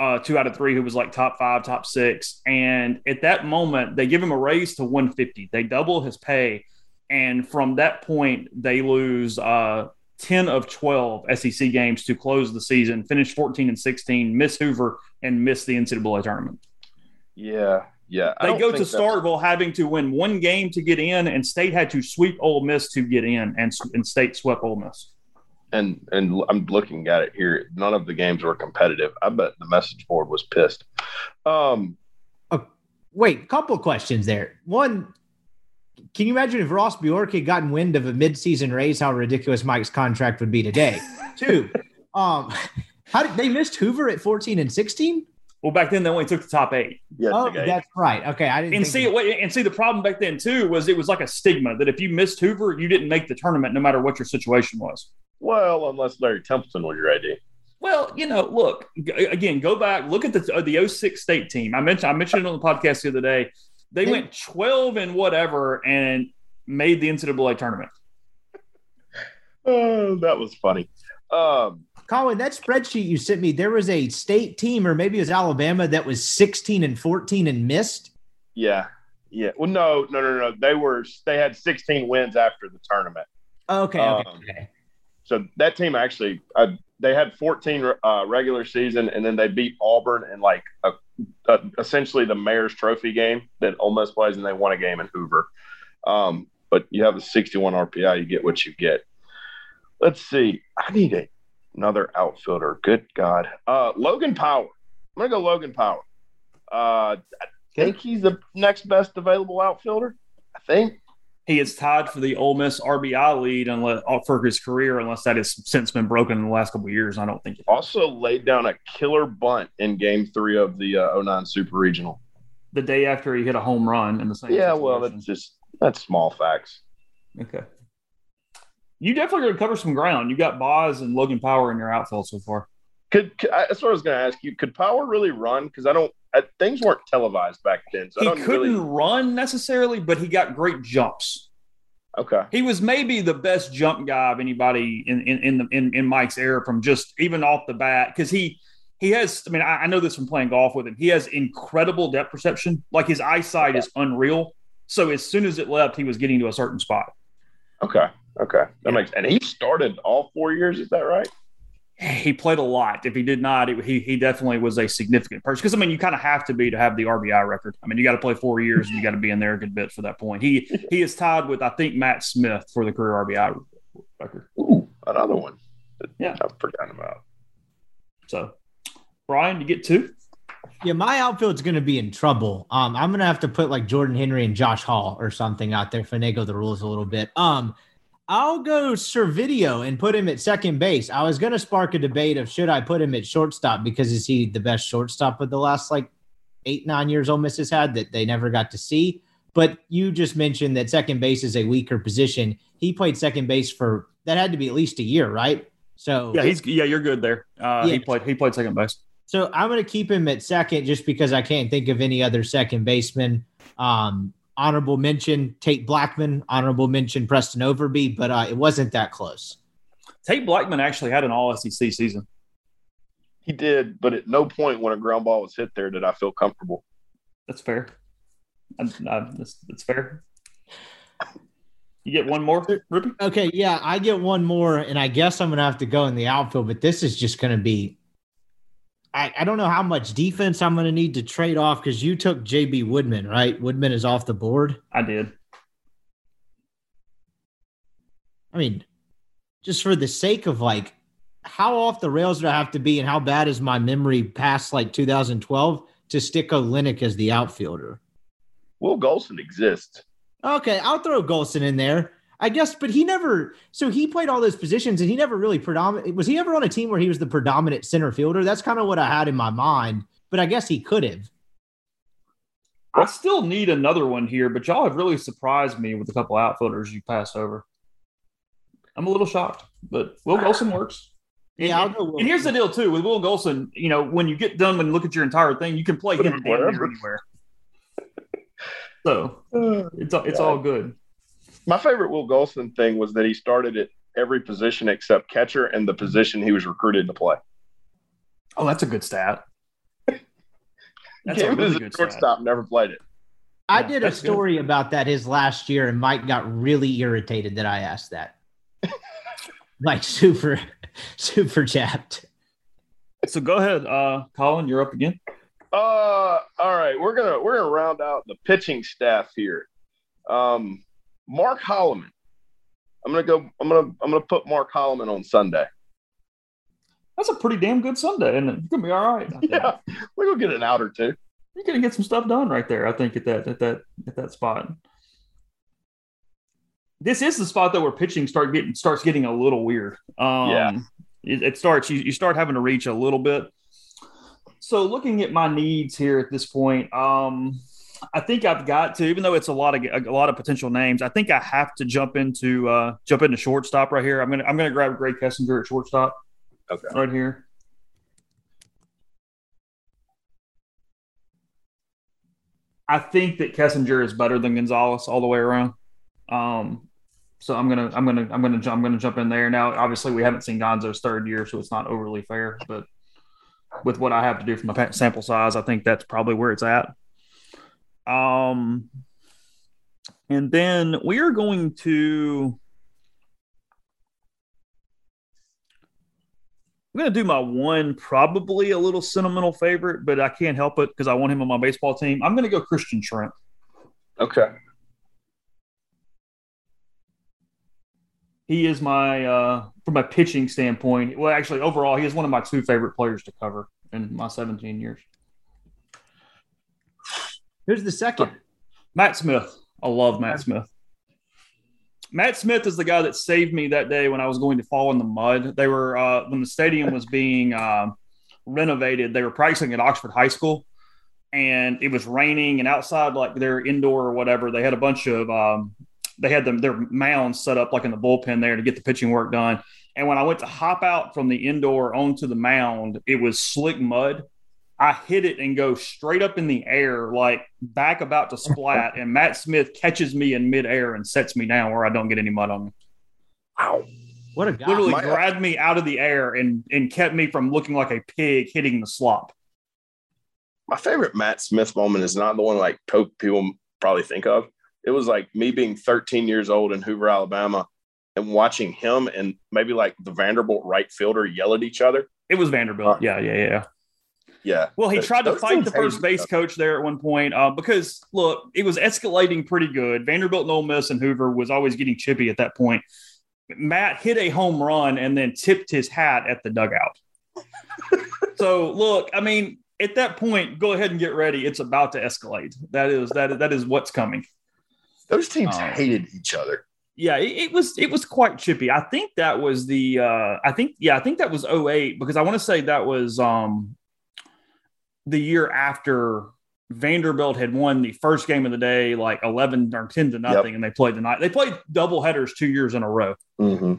[SPEAKER 4] uh, two out of three, who was like top five, top six. And at that moment, they give him a raise to 150. They double his pay. And from that point, they lose uh, 10 of 12 SEC games to close the season, finish 14 and 16, miss Hoover, and miss the NCAA tournament.
[SPEAKER 5] yeah, yeah.
[SPEAKER 4] They go to
[SPEAKER 5] think
[SPEAKER 4] Starkville having to win one game to get in, and State had to sweep Ole Miss to get in, and, and State swept Ole Miss.
[SPEAKER 5] and and I'm looking at it here. None of the games were competitive. I bet the message board was pissed. Um,
[SPEAKER 6] Wait, couple questions there. One, can you imagine if Ross Bjork had gotten wind of a midseason raise, how ridiculous Mike's contract would be today? Two, um, how did they missed Hoover at 14 and 16?
[SPEAKER 4] Well, back then they only took the top eight.
[SPEAKER 5] yeah,
[SPEAKER 6] Oh,
[SPEAKER 5] okay.
[SPEAKER 6] that's right. Okay, I didn't
[SPEAKER 4] And see,
[SPEAKER 6] of-
[SPEAKER 4] wait, and see, the problem back then too was it was like a stigma that if you missed Hoover, you didn't make the tournament, no matter what your situation was.
[SPEAKER 5] well, unless Larry Templeton was your AD.
[SPEAKER 4] Well, you know, look again. Go back, look at the uh, the 06 state team. I mentioned I mentioned it on the podcast the other day. They
[SPEAKER 6] They-
[SPEAKER 4] went twelve and whatever and made the NCAA tournament.
[SPEAKER 5] Oh, that was funny. Um,
[SPEAKER 6] Colin, that spreadsheet you sent me, there was a state team, or maybe it was Alabama, that was 16 and 14 and missed.
[SPEAKER 5] yeah, yeah. Well, no, no, no, no. They were they had 16 wins after the tournament.
[SPEAKER 6] Okay, okay,
[SPEAKER 5] Um,
[SPEAKER 6] okay.
[SPEAKER 5] So that team actually, uh, they had 14 uh, regular season, and then they beat Auburn in like a, a, essentially the Mayor's Trophy game that Ole Miss plays, and they won a game in Hoover. Um, but you have a 61 RPI, you get what you get. Let's see. I need a, another outfielder. Good God, uh, Logan Power. I'm gonna go Logan Power. Uh, I think he's the next best available outfielder. I think.
[SPEAKER 4] He is tied for the Ole Miss RBI lead unless uh, for his career, unless that has since been broken in the last couple of years. I don't think
[SPEAKER 5] Also laid down a killer bunt in Game Three of the uh, 09 Super Regional.
[SPEAKER 4] the day after he hit a home run in the same.
[SPEAKER 5] Yeah, well, that's just that's small facts.
[SPEAKER 4] okay. You definitely going to cover some ground. You got Boz and Logan Power in your outfield so far.
[SPEAKER 5] Could, could I, that's what I was going to ask you? Could Power really run? Because I don't. I, things weren't televised back then, so I
[SPEAKER 4] he couldn't
[SPEAKER 5] really.
[SPEAKER 4] run necessarily, but he got great jumps.
[SPEAKER 5] Okay.
[SPEAKER 4] He was maybe the best jump guy of anybody in in in, the, in, in Mike's era from just even off the bat because he he has. I mean, I, I know this from playing golf with him. He has incredible depth perception. Like his eyesight is unreal. So as soon as it left, he was getting to a certain spot.
[SPEAKER 5] Okay. Okay. That
[SPEAKER 4] Yeah.
[SPEAKER 5] makes. And he started all four years. Is that right?
[SPEAKER 4] He played a lot. If he did not, it, he he definitely was a significant person. Because I mean, you kind of have to be to have the RBI record. I mean, you got to play four years and you got to be in there a good bit for that point. He he is tied with I think Matt Smith for the career RBI record.
[SPEAKER 5] Ooh, another one. that
[SPEAKER 4] Yeah.
[SPEAKER 5] I've forgotten about.
[SPEAKER 4] So, Brian, you get two.
[SPEAKER 6] Yeah, my outfield's going to be in trouble. Um, I'm going to have to put like Jordan Henry and Josh Hall or something out there, finagle the rules a little bit. Um, I'll go Servideo and put him at second base. I was going to spark a debate of should I put him at shortstop because is he the best shortstop of the last like eight, nine years Ole Miss has had that they never got to see. But you just mentioned that second base is a weaker position. He played second base for that had to be at least a year, right? So
[SPEAKER 4] Yeah, he's yeah, you're good there. Uh,
[SPEAKER 6] Yeah.
[SPEAKER 4] He played he played second base.
[SPEAKER 6] So I'm going to keep him at second just because I can't think of any other second baseman. Um, honorable mention Tate Blackman, honorable mention Preston Overby, but uh, it wasn't that close.
[SPEAKER 4] Tate Blackman actually had an All SEC season.
[SPEAKER 5] He did, but at no point when a ground ball was hit there did I feel comfortable.
[SPEAKER 4] That's fair. I, I, that's, that's fair. You get one more, Rippy?
[SPEAKER 6] Okay, yeah, I get one more, and I guess I'm going to have to go in the outfield, but this is just going to be. I, I don't know how much defense I'm going to need to trade off because you took JB Woodman, right? Woodman is off the board.
[SPEAKER 4] I did.
[SPEAKER 6] I mean, just for the sake of like, how off the rails do I have to be, and how bad is my memory past like 2012 to stick Olenek as the outfielder?
[SPEAKER 5] Will Golson exists.
[SPEAKER 6] Okay, I'll throw Golson in there, I guess, but he never. So he played all those positions, and he never really predominant. Was he ever on a team where he was the predominant center fielder? That's kind of what I had in my mind, but I guess he could have.
[SPEAKER 4] I still need another one here, but y'all have really surprised me with a couple outfielders you passed over. I'm a little shocked, but Will Golson works.
[SPEAKER 6] Yeah, I'll
[SPEAKER 4] and,
[SPEAKER 6] go. Will
[SPEAKER 4] and here's the deal too with Will Golson. You know, when you get done and look at your entire thing, you can play him damn anywhere. So it's it's all good.
[SPEAKER 5] My favorite Will Golson thing was that he started at every position except catcher and the position he was recruited to play.
[SPEAKER 4] Oh, that's a good stat. That's
[SPEAKER 5] Came
[SPEAKER 4] a really
[SPEAKER 5] as
[SPEAKER 4] good stat.
[SPEAKER 5] never played it.
[SPEAKER 6] I
[SPEAKER 4] Yeah,
[SPEAKER 6] did a
[SPEAKER 4] that's good.
[SPEAKER 6] story about that his last year, and Mike got really irritated that I asked that. like super, super chapped.
[SPEAKER 4] So go ahead, uh, Colin. You're up again.
[SPEAKER 5] Uh, all right, we're gonna we're gonna round out the pitching staff here. Um, Mark Holliman. I'm gonna go. I'm gonna I'm gonna put Mark Holliman on Sunday.
[SPEAKER 4] That's a pretty damn good Sunday, and it's gonna be all right.
[SPEAKER 5] Yeah, we're gonna get an out or two.
[SPEAKER 4] You're gonna get some stuff done right there. I think at that at that at that spot. This is the spot though where pitching start getting starts getting a little weird. Um,
[SPEAKER 5] Yeah.
[SPEAKER 4] it, it starts you, you start having to reach a little bit. So looking at my needs here at this point, um, I think I've got to, even though it's a lot of a, lot of potential names, I think I have to jump into uh, jump into shortstop right here. I'm gonna I'm gonna grab Grae Kessinger at shortstop.
[SPEAKER 5] Okay.
[SPEAKER 4] right here. I think that Kessinger is better than Gonzalez all the way around. Um, so I'm gonna I'm gonna I'm gonna I'm gonna jump in there now. Obviously, we haven't seen Gonzo's third year, so it's not overly fair. But with what I have to do from a sample size, I think that's probably where it's at. Um, and then we are going to. I'm going to do my one, probably a little sentimental favorite, but I can't help it because I want him on my baseball team. I'm going to go Christian Trent.
[SPEAKER 5] Okay.
[SPEAKER 4] He is my, uh, from a pitching standpoint, well, actually, overall, he is one of my two favorite players to cover in my 17 years.
[SPEAKER 6] Who's the second?
[SPEAKER 4] Matt Smith. I love Matt Smith. Matt Smith is the guy that saved me that day when I was going to fall in the mud. They were uh, when the stadium was being um renovated. They were practicing at Oxford High School, and it was raining. And outside, like their indoor or whatever, they had a bunch of um, they had them their mounds set up like in the bullpen there to get the pitching work done. And when I went to hop out from the indoor onto the mound, it was slick mud. I hit it and go straight up in the air, like back about to splat. and Matt Smith catches me in midair and sets me down where I don't get any mud on me.
[SPEAKER 5] Wow.
[SPEAKER 6] What a guy!
[SPEAKER 4] Literally
[SPEAKER 5] my-
[SPEAKER 4] grabbed me out of the air and and kept me from looking like a pig hitting the slop.
[SPEAKER 5] My favorite Matt Smith moment is not the one like people probably think of. It was like me being 13 years old in Hoover, Alabama, and watching him and maybe like the Vanderbilt right fielder yell at each other.
[SPEAKER 4] It was Vanderbilt. Uh, yeah, yeah, yeah.
[SPEAKER 5] Yeah.
[SPEAKER 4] Well, he tried to fight the first base
[SPEAKER 5] each
[SPEAKER 4] coach there at one point uh, because, look, it was escalating pretty good. Vanderbilt and Ole Miss and Hoover was always getting chippy at that point. Matt hit a home run and then tipped his hat at the dugout. so, look, I mean, at that point, go ahead and get ready. It's about to escalate. That is that that is what's coming.
[SPEAKER 5] Those teams
[SPEAKER 4] Oh.
[SPEAKER 5] hated each other.
[SPEAKER 4] Yeah, it, it was it was quite chippy. I think that was the uh I think yeah, I think that was 08 because I want to say that was um the year after Vanderbilt had won the first game of the day, like eleven or ten to nothing,
[SPEAKER 5] Yep.
[SPEAKER 4] and they played the night. They played double headers two years in a row.
[SPEAKER 5] hmm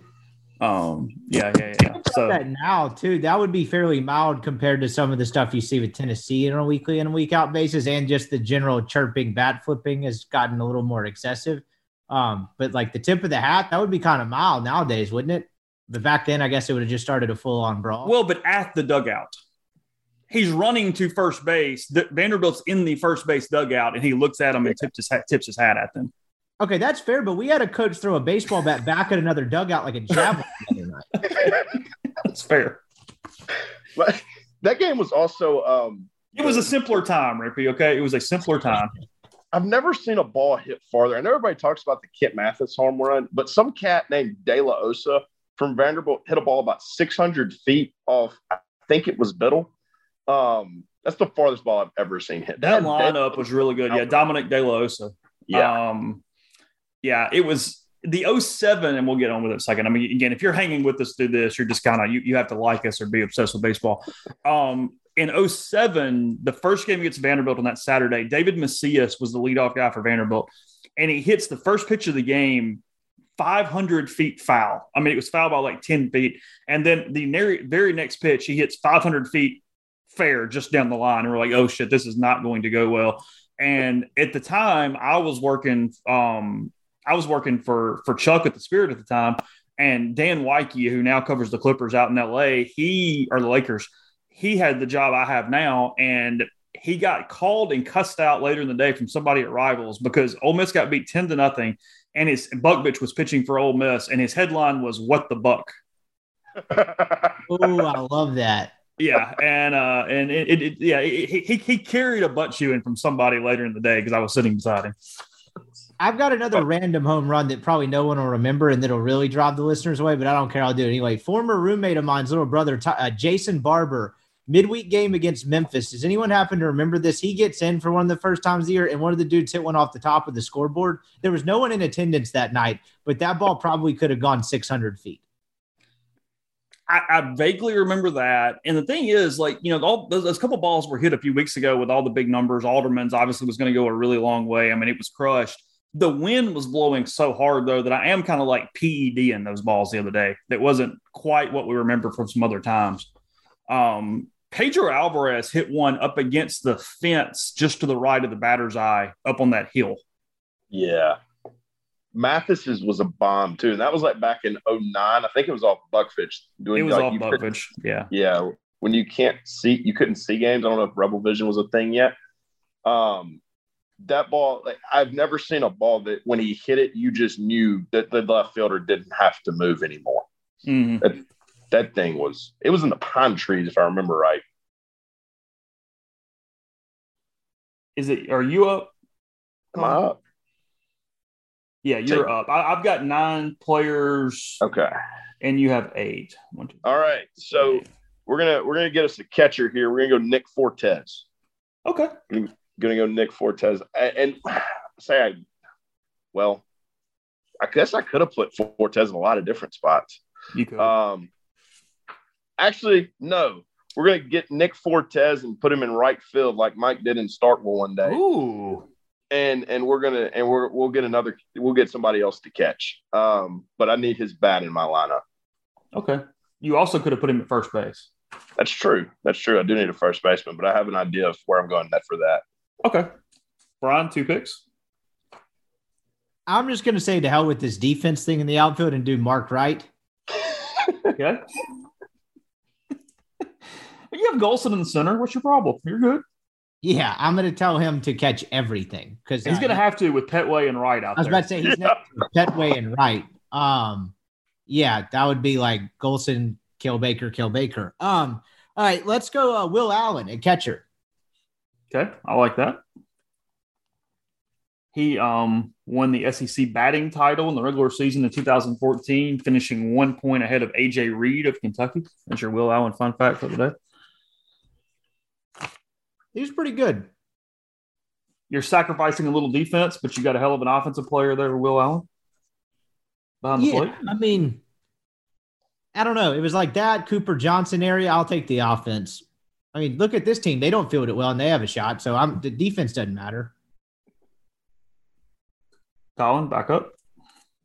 [SPEAKER 4] Um, yeah, yeah, yeah. So
[SPEAKER 6] that now too. That would be fairly mild compared to some of the stuff you see with Tennessee on a weekly and a week out basis, and just the general chirping, bat flipping has gotten a little more excessive. Um, but like the tip of the hat, that would be kind of mild nowadays, wouldn't it? But back then, I guess it would have just started a full on brawl.
[SPEAKER 4] well, but at the dugout, he's running to first base. The, Vanderbilt's in the first base dugout, and he looks at him and tips his hat, tips his hat at them.
[SPEAKER 6] okay, that's fair. But we had a coach throw a baseball bat back at another dugout like a javelin the other night.
[SPEAKER 4] That's fair.
[SPEAKER 5] But that game was also. Um,
[SPEAKER 4] It was a simpler time, Rippy. Okay, it was a simpler time.
[SPEAKER 5] I've never seen a ball hit farther. I know everybody talks about the Kit Mathis home run, but some cat named De La Osa from Vanderbilt hit a ball about 600 feet off. I think it was Bittle. Um, that's the farthest ball I've ever seen hit.
[SPEAKER 4] That
[SPEAKER 5] They-
[SPEAKER 4] lineup was really good. Yeah, Dominic De La Osa.
[SPEAKER 5] Yeah.
[SPEAKER 4] Um, yeah, it was the 07, and we'll get on with it in a second. I mean, again, if you're hanging with us through this, you're just kind of you, you have to like us or be obsessed with baseball. Um, in 07, the first game against Vanderbilt on that Saturday, David Macias was the leadoff guy for Vanderbilt, and he hits the first pitch of the game 500 feet foul. I mean, it was foul by like 10 feet. And then the very, very next pitch, he hits 500 feet fair just down the line. And we're like, oh shit, this is not going to go well. And at the time, I was working, um, I was working for for Chuck at the Spirit at the time, and Dan Woike, who now covers the Clippers out in LA, he or the Lakers, he had the job I have now, and he got called and cussed out later in the day from somebody at Rivals because Ole Miss got beat ten to nothing, and his Bukvich was pitching for Ole Miss, and his headline was "What the Buck."
[SPEAKER 6] Oh, I love that.
[SPEAKER 4] Yeah, and uh, and it, it, it yeah, he, he he carried a butt shoe chewing from somebody later in the day because I was sitting beside him.
[SPEAKER 6] I've got another random home run that probably no one will remember and that'll really drive the listeners away, but I don't care. I'll do it anyway. Former roommate of mine's little brother, uh, Jason Barber, midweek game against Memphis. Does anyone happen to remember this? He gets in for one of the first times of the year, and one of the dudes hit one off the top of the scoreboard. There was no one in attendance that night, but that ball probably could have gone 600 feet.
[SPEAKER 4] I, I vaguely remember that. And the thing is, like, you know, all those, those couple balls were hit a few weeks ago with all the big numbers. Alderman's obviously was going to go a really long way. I mean, it was crushed. The wind was blowing so hard, though, that I am kind of like PED in those balls the other day. That wasn't quite what we remember from some other times. Um, Pedro Alvarez hit one up against the fence just to the right of the batter's eye up on that hill.
[SPEAKER 5] Yeah. Mathis's was a bomb too. And that was like back in 09. I think it was off Bukvich. Doing
[SPEAKER 4] It was
[SPEAKER 5] like,
[SPEAKER 4] off Bukvich. Yeah.
[SPEAKER 5] Yeah. When you can't see, you couldn't see games. I don't know if Rebel Vision was a thing yet. Um, that ball, like, I've never seen a ball that when he hit it, you just knew that the left fielder didn't have to move anymore.
[SPEAKER 4] Mhm.
[SPEAKER 5] That thing was, it was in the pine trees, if I remember right.
[SPEAKER 4] Is it, are you up?
[SPEAKER 5] Am I up?
[SPEAKER 4] Yeah, you're up. I, I've got nine players
[SPEAKER 5] Okay.
[SPEAKER 4] and you have eight. One, two,
[SPEAKER 5] All right. So
[SPEAKER 4] eight.
[SPEAKER 5] we're gonna we're gonna get us a catcher here. We're gonna go Nick Fortes.
[SPEAKER 4] okay.
[SPEAKER 5] Gonna go Nick Fortes. A- And, say I well, I guess I could have put Fortes in a lot of different spots.
[SPEAKER 4] You could.
[SPEAKER 5] Um actually, no. We're gonna get Nick Fortes and put him in right field like Mike did in Starkville one day.
[SPEAKER 4] Ooh.
[SPEAKER 5] And and we're gonna and we're we'll get another we'll get somebody else to catch. Um, but I need his bat in my lineup.
[SPEAKER 4] Okay. You also could have put him at first base.
[SPEAKER 5] That's true. That's true. I do need a first baseman, but I have an idea of where I'm going net for that.
[SPEAKER 4] Okay. Brian, two picks.
[SPEAKER 6] I'm just going to say to hell with this defense thing in the outfield and do Mark Wright.
[SPEAKER 4] Okay. you have Golson in the center. What's your problem? You're good.
[SPEAKER 6] Yeah, I'm going to tell him to catch everything because
[SPEAKER 4] He's going to have to with Pettway and Wright out there.
[SPEAKER 6] I was
[SPEAKER 4] there.
[SPEAKER 6] about to say he's to Pettway and Wright. Um, yeah, that would be like Golson, kill Baker, kill Baker. Um, all right, let's go. Uh, Will Allen at catcher.
[SPEAKER 4] Okay, I like that. He um, won the SEC batting title in the regular season in 2014, finishing one point ahead of AJ Reed of Kentucky. That's your Will Allen fun fact for the day.
[SPEAKER 6] He was pretty good.
[SPEAKER 4] You're sacrificing a little defense, but you got a hell of an offensive player there, Will Allen, behind the
[SPEAKER 6] Yeah,
[SPEAKER 4] plate.
[SPEAKER 6] I mean, I don't know. It was like that Cooper Johnson area. I'll take the offense. I mean, look at this team. They don't field it well and they have a shot. So I'm the defense doesn't matter.
[SPEAKER 4] Colin, back up.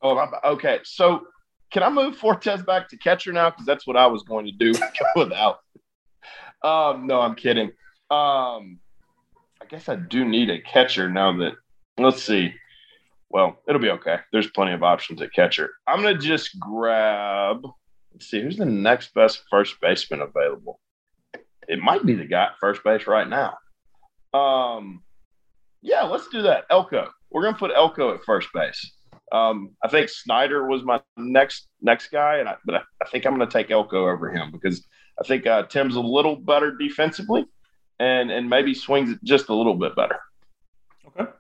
[SPEAKER 5] Oh, I'm, okay. So can I move Fortes back to catcher now? Because that's what I was going to do without. Um, no, I'm kidding. Um, I guess I do need a catcher now that let's see. Well, it'll be okay. There's plenty of options at catcher. I'm gonna just grab. Let's see who's the next best first baseman available. It might be the guy at first base right now. Um, yeah, let's do that. Elko. We're gonna put Elko at first base. Um, I think Snyder was my next next guy, and I, but I, I think I'm going to take Elko over him because I think uh, Tim's a little better defensively, and and maybe swings it just a little bit better.
[SPEAKER 4] Okay.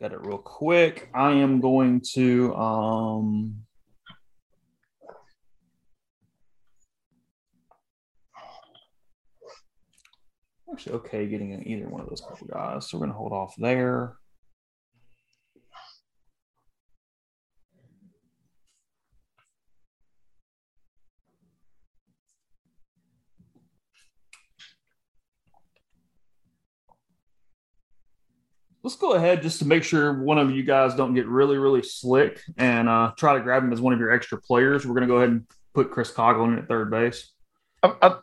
[SPEAKER 4] Got it real quick. I am going to um actually okay getting in either one of those couple guys. So we're gonna hold off there. Let's go ahead just to make sure one of you guys don't get really, really slick and uh, try to grab him as one of your extra players. We're going to go ahead and put Chris Coghlan at third base.
[SPEAKER 5] Uh, uh,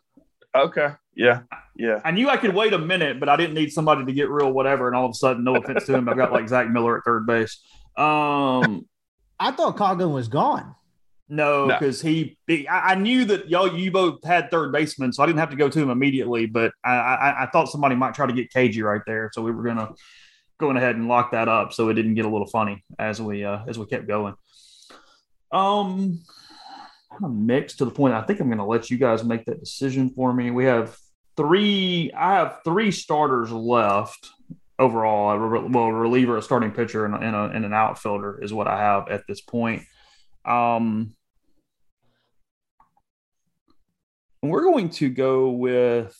[SPEAKER 5] okay. Yeah. Yeah.
[SPEAKER 4] I knew I could wait a minute, but I didn't need somebody to get real whatever. And all of a sudden, no offense to him, I've got like Zach Miller at third base. Um,
[SPEAKER 6] I thought Coghlan was gone.
[SPEAKER 4] No, because no. he, he, I knew that y'all you both had third baseman, so I didn't have to go to him immediately. But I, I, I thought somebody might try to get KG right there, so we were gonna going ahead and lock that up so it didn't get a little funny as we uh, as we kept going. Um, I'm mixed to the point I think I'm going to let you guys make that decision for me. We have three. I have three starters left overall. Well, a reliever, a starting pitcher, and, and, a, and an outfielder is what I have at this point. Um, we're going to go with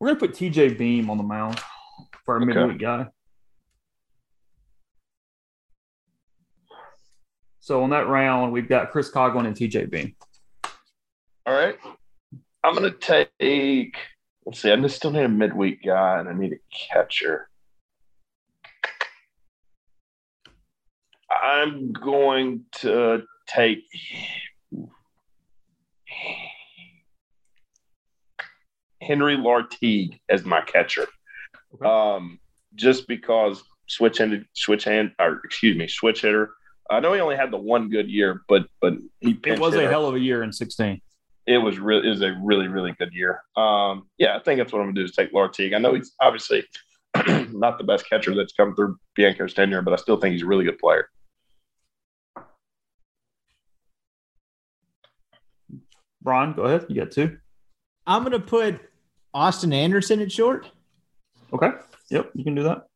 [SPEAKER 4] We're gonna put TJ Beam on the mound for our okay. midweek guy. So on that round, we've got Chris Coghlan and TJ Beam.
[SPEAKER 5] All right. I'm gonna take. Let's see. I just still need a midweek guy, and I need a catcher. I'm going to take Henry Lartigue as my catcher. Okay. Um, just because switch handed, switch hand, or excuse me, switch hitter. I know he only had the one good year, but but he
[SPEAKER 4] it was a hell of a year in sixteen.
[SPEAKER 5] It was really it was a really really good year. Um, yeah, I think that's what I'm gonna do is take Lartigue. I know he's obviously not the best catcher that's come through Bianco's tenure, but I still think he's a really good player.
[SPEAKER 4] Brian, go ahead. You got two.
[SPEAKER 6] I'm gonna put Austin Anderson at short?
[SPEAKER 4] Okay. Yep, you can do that.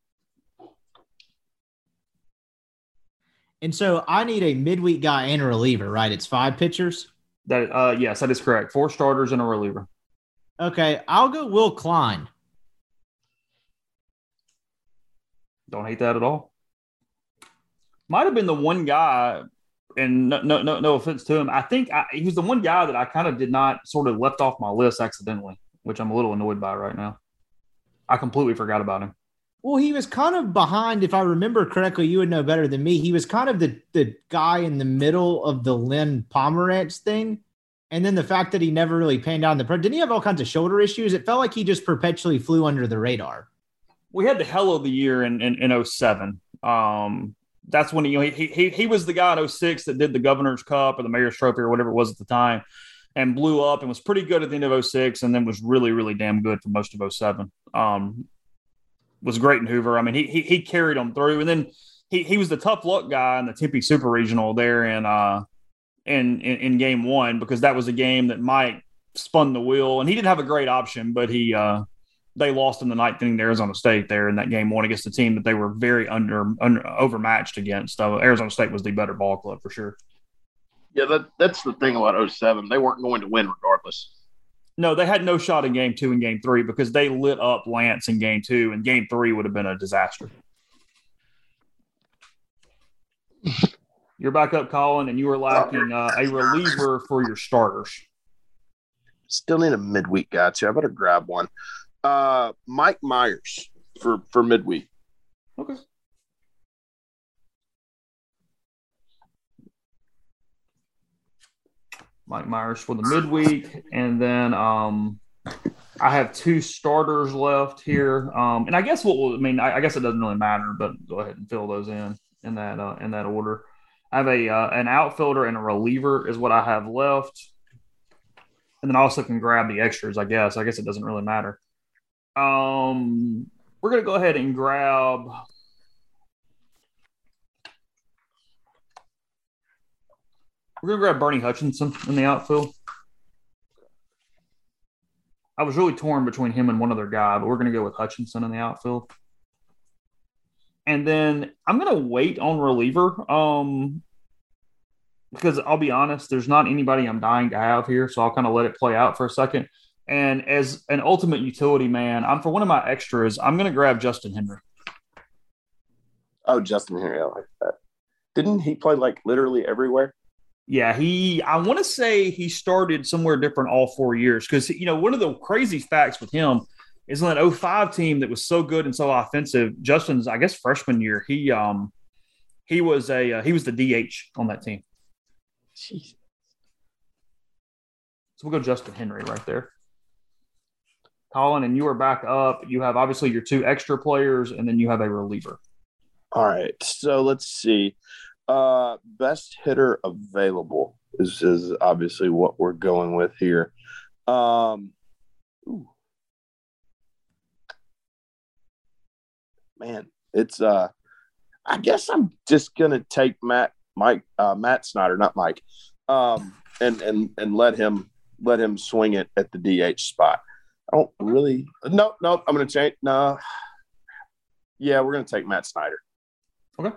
[SPEAKER 6] And so I need a midweek guy and a reliever, right? It's five pitchers.
[SPEAKER 4] That uh yes, that is correct. Four starters and a reliever.
[SPEAKER 6] Okay, I'll go Will Kline.
[SPEAKER 4] Don't hate that at all. Might have been the one guy, and no, no, no, no offense to him. I think I, he was the one guy that I kind of did not sort of left off my list accidentally which I'm a little annoyed by right now. I completely forgot about him.
[SPEAKER 6] Well, he was kind of behind, if I remember correctly. You would know better than me. He was kind of the the guy in the middle of the Lynn Pomeranz thing, and then the fact that he never really panned out in the pro. Didn't he have all kinds of shoulder issues? It felt like he just perpetually flew under the radar.
[SPEAKER 4] We had the hell of the year in in, in 07. Um, that's when he, you know, he he he was the guy in 06 that did the Governor's Cup or the Mayor's Trophy or whatever it was at the time and blew up and was pretty good at the end of 06 and then was really, really damn good for most of 07. Um, was great in Hoover. I mean, he, he, he carried them through. And then he, he was the tough luck guy in the Tempe Super Regional there in, uh, in, in, in game one because that was a game that Mike spun the wheel and he didn't have a great option, but he, uh, they lost in the ninth inning to Arizona State there in that game one against a team that they were very under, under overmatched against. So Arizona State was the better ball club for sure.
[SPEAKER 5] Yeah, that, that's the thing about 07. They weren't going to win regardless.
[SPEAKER 4] No, they had no shot in game two and game three because they lit up Lance in game two, and game three would have been a disaster. You're back up, Colin, and you are lacking uh, a reliever for your starters.
[SPEAKER 5] Still need a midweek guy, too. I better grab one. Uh, Mike Mayers for, for midweek.
[SPEAKER 4] Okay. Mike Mayers for the midweek, and then um, I have two starters left here. Um, and I guess what will I mean, I, I, guess it doesn't really matter, but go ahead and fill those in in that uh, in that order. I have a uh, an outfielder and a reliever is what I have left, and then I also can grab the extras. I guess I guess it doesn't really matter. Um, we're gonna go ahead and grab We're gonna grab Bernie Hutchinson in the outfield. I was really torn between him and one other guy, but we're gonna go with Hutchinson in the outfield. And then I'm gonna wait on reliever. Um because I'll be honest, there's not anybody I'm dying to have here, so I'll kind of let it play out for a second. And as an ultimate utility man, I'm for one of my extras, I'm gonna grab Justin Henry.
[SPEAKER 5] Oh, Justin Henry, I like that. Didn't he play like literally everywhere?
[SPEAKER 4] Yeah, he. I want to say he started somewhere different all four years because you know one of the crazy facts with him is on that 05 team that was so good and so offensive. Justin's, I guess, freshman year, he um he was a uh, he was the DH on that team. Jeez. So we'll go Justin Henry right there. Colin, and you are back up. You have obviously your two extra players, and then you have a reliever.
[SPEAKER 5] All right. So let's see. Uh, best hitter available is is obviously what we're going with here. Um, ooh. man, it's uh, I guess I'm just gonna take Matt Mike uh, Matt Snyder, not Mike, um, and and and let him let him swing it at the DH spot. I don't really. No, no, I'm gonna change. No, yeah, we're gonna take Matt Snyder.
[SPEAKER 4] Okay.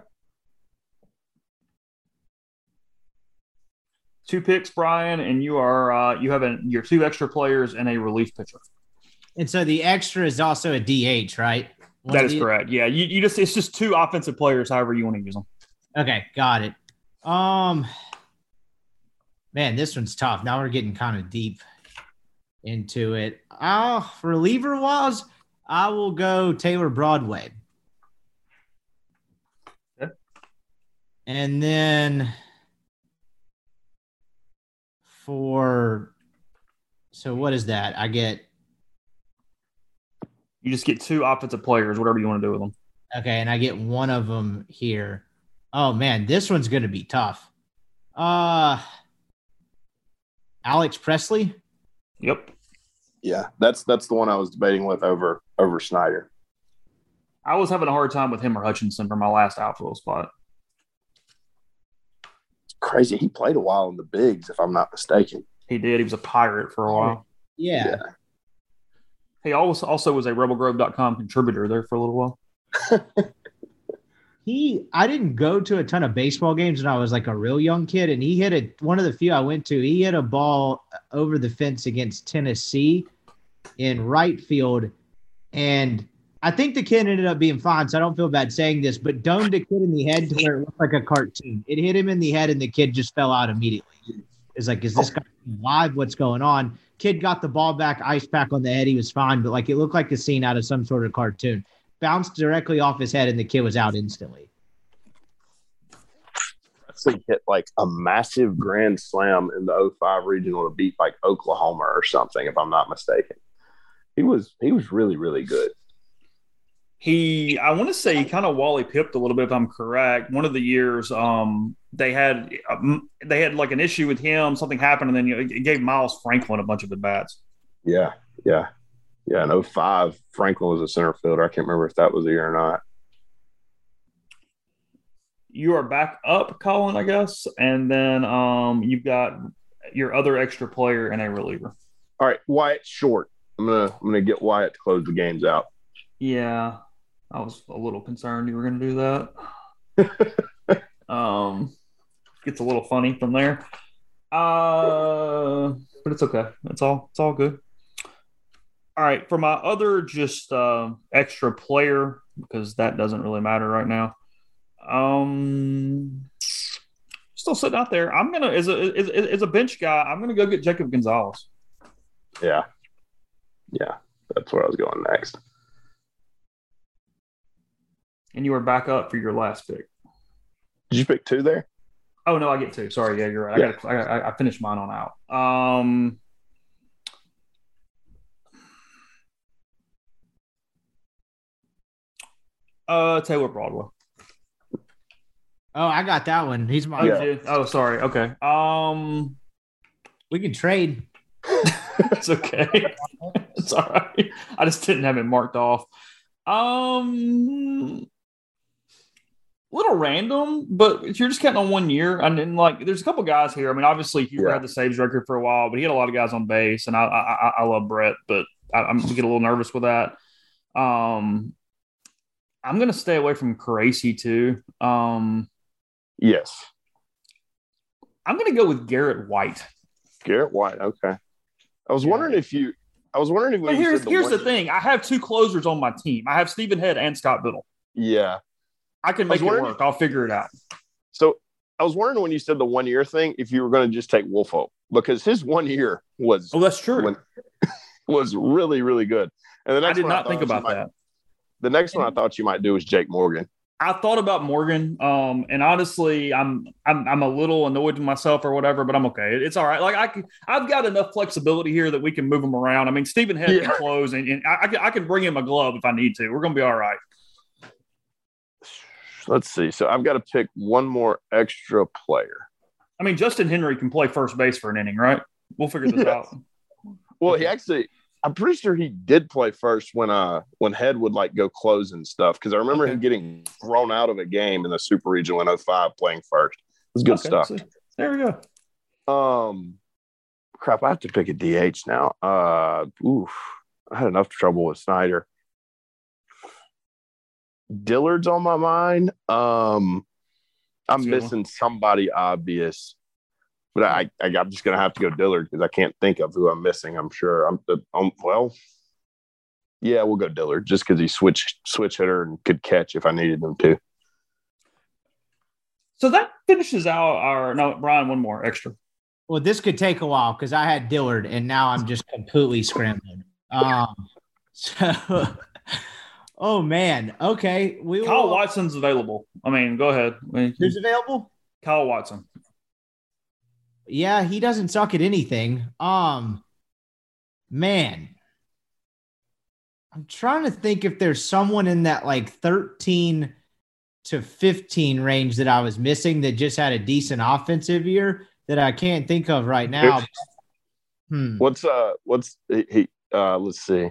[SPEAKER 4] Two picks, Brian, and you are uh, you have a, your two extra players and a relief pitcher.
[SPEAKER 6] And so the extra is also a DH, right?
[SPEAKER 4] One that is the, correct. Yeah, you, you just it's just two offensive players, however you want to use them.
[SPEAKER 6] Okay, got it. Um, man, this one's tough. Now we're getting kind of deep into it. Uh, reliever wise, I will go Taylor Broadway. Okay. And then for so what is that? I get
[SPEAKER 4] you just get two offensive players, whatever you want to do with them.
[SPEAKER 6] Okay, and I get one of them here. Oh man, this one's going to be tough. Uh Alex Presley?
[SPEAKER 4] Yep.
[SPEAKER 5] Yeah, that's that's the one I was debating with over over Snyder.
[SPEAKER 4] I was having a hard time with him or Hutchinson for my last outfield spot
[SPEAKER 5] crazy. He played a while in the bigs, if I'm not mistaken.
[SPEAKER 4] He did. He was a pirate for a while.
[SPEAKER 6] Yeah. yeah.
[SPEAKER 4] He also also was a rebelgrove.com contributor there for a little while.
[SPEAKER 6] he I didn't go to a ton of baseball games when I was like a real young kid, and he hit a one of the few I went to. He hit a ball over the fence against Tennessee in right field, and I think the kid ended up being fine, so I don't feel bad saying this, but domed the kid in the head to where it looked like a cartoon. It hit him in the head, and the kid just fell out immediately. It's like, is this guy live? What's going on? Kid got the ball back, ice pack on the head. He was fine, but like it looked like a scene out of some sort of cartoon. Bounced directly off his head, and the kid was out instantly.
[SPEAKER 5] He hit like a massive grand slam in the 05 regional to beat like Oklahoma or something, if I'm not mistaken. He was he was really really good
[SPEAKER 4] he i want to say he kind of wally pipped a little bit if i'm correct. One of the years um they had um, they had like an issue with him something happened and then you know, it gave miles franklin a bunch of at bats
[SPEAKER 5] yeah. Yeah yeah in 05 franklin was a center fielder i can't remember if that was the year or not.
[SPEAKER 4] You are back up colin i guess and then um you've got your other extra player and a reliever.
[SPEAKER 5] All right wyatt short. I'm gonna i'm gonna get wyatt to close the games out.
[SPEAKER 4] Yeah I was a little concerned you were going to do that. um, gets a little funny from there. Uh, but it's okay. It's all it's all good. All right, for my other just uh, extra player because that doesn't really matter right now. Um, still sitting out there. I'm gonna as a as, as a bench guy. I'm gonna go get Jacob Gonzalez.
[SPEAKER 5] Yeah, yeah, that's where I was going next.
[SPEAKER 4] And you were back up for your last pick.
[SPEAKER 5] Did you pick two there?
[SPEAKER 4] Oh no, I get two. Sorry, yeah, you're right.
[SPEAKER 5] Yeah.
[SPEAKER 4] I got I, I finished mine on out. Um, uh, Taylor Broadway.
[SPEAKER 6] Oh, I got that one. He's my.
[SPEAKER 4] Oh,
[SPEAKER 5] Yeah.
[SPEAKER 4] Oh, sorry. Okay. Um,
[SPEAKER 6] We can trade.
[SPEAKER 4] it's okay. it's all right. I just didn't have it marked off. Um, little random, but you're just counting on one year. And then, like, there's a couple guys here. I mean, obviously, Huber
[SPEAKER 5] Yeah.
[SPEAKER 4] had the saves record for a while, but he had a lot of guys on base, and I I, I- I love Brett, but I, I'm get a little nervous with that. Um, I'm gonna stay away from Crazy too. Um,
[SPEAKER 5] Yes,
[SPEAKER 4] I'm gonna go with Garrett White.
[SPEAKER 5] Garrett White. Okay, I was
[SPEAKER 4] Yeah.
[SPEAKER 5] wondering if you. I was wondering if
[SPEAKER 4] But here's
[SPEAKER 5] said
[SPEAKER 4] here's the thing: I have two closers on my team. I have Stephen Head and Scott Bittle.
[SPEAKER 5] Yeah.
[SPEAKER 4] I can
[SPEAKER 5] I
[SPEAKER 4] make it
[SPEAKER 5] wondering-
[SPEAKER 4] work. I'll figure it out.
[SPEAKER 5] So I was wondering when you said the one year thing, if you were going to just take Wolfo because his one year was
[SPEAKER 4] Oh, that's true.
[SPEAKER 5] when- was really really good. And the
[SPEAKER 4] I did not
[SPEAKER 5] thought
[SPEAKER 4] think about
[SPEAKER 5] might-
[SPEAKER 4] that.
[SPEAKER 5] The next one I thought you might do was Jake Morgan.
[SPEAKER 4] I thought about Morgan, um, and honestly, I'm I'm I'm a little annoyed with myself or whatever, but I'm okay. It's all right. Like I can, I've got enough flexibility here that we can move him around. I mean, Stephen Head can
[SPEAKER 5] Yeah.
[SPEAKER 4] close, and, and I, I can I can bring him a glove if I need to. We're gonna be all right.
[SPEAKER 5] Let's see. So I've got to pick one more extra player.
[SPEAKER 4] I mean, Justin Henry can play first base for an inning, right? We'll figure this out.
[SPEAKER 5] Well, he actually, I'm pretty sure he did play first when uh when Head would like go close and stuff. Because I remember
[SPEAKER 4] Okay.
[SPEAKER 5] him getting thrown out of a game in the Super Regional in 05 playing first. It was good
[SPEAKER 4] Okay,
[SPEAKER 5] stuff.
[SPEAKER 4] so there we go.
[SPEAKER 5] Um, crap, I have to pick a DH now. Uh, oof, I had enough trouble with Snyder. Dillard's on my mind. Um, I'm
[SPEAKER 4] That's one.
[SPEAKER 5] missing somebody obvious, but I, I I'm just gonna have to go Dillard because I can't think of who I'm missing. I'm sure I'm, um, well, yeah, we'll go Dillard just because he switch switch hitter and could catch if I needed him to.
[SPEAKER 4] So that finishes out our no, Brian. One more extra.
[SPEAKER 6] Well, this could take a while because I had Dillard and now I'm just completely scrambling. Um, so, oh man, okay, we will.
[SPEAKER 4] Kyle Watson's available. I mean, go ahead. I
[SPEAKER 6] Who's available?
[SPEAKER 4] Kyle Watson.
[SPEAKER 6] Yeah, he doesn't suck at anything. Um, man, I'm trying to think if there's someone in that like 13 to 15 range that I was missing that just had a decent offensive year that I can't think of right now. Hmm.
[SPEAKER 5] What's uh what's he, he uh let's see.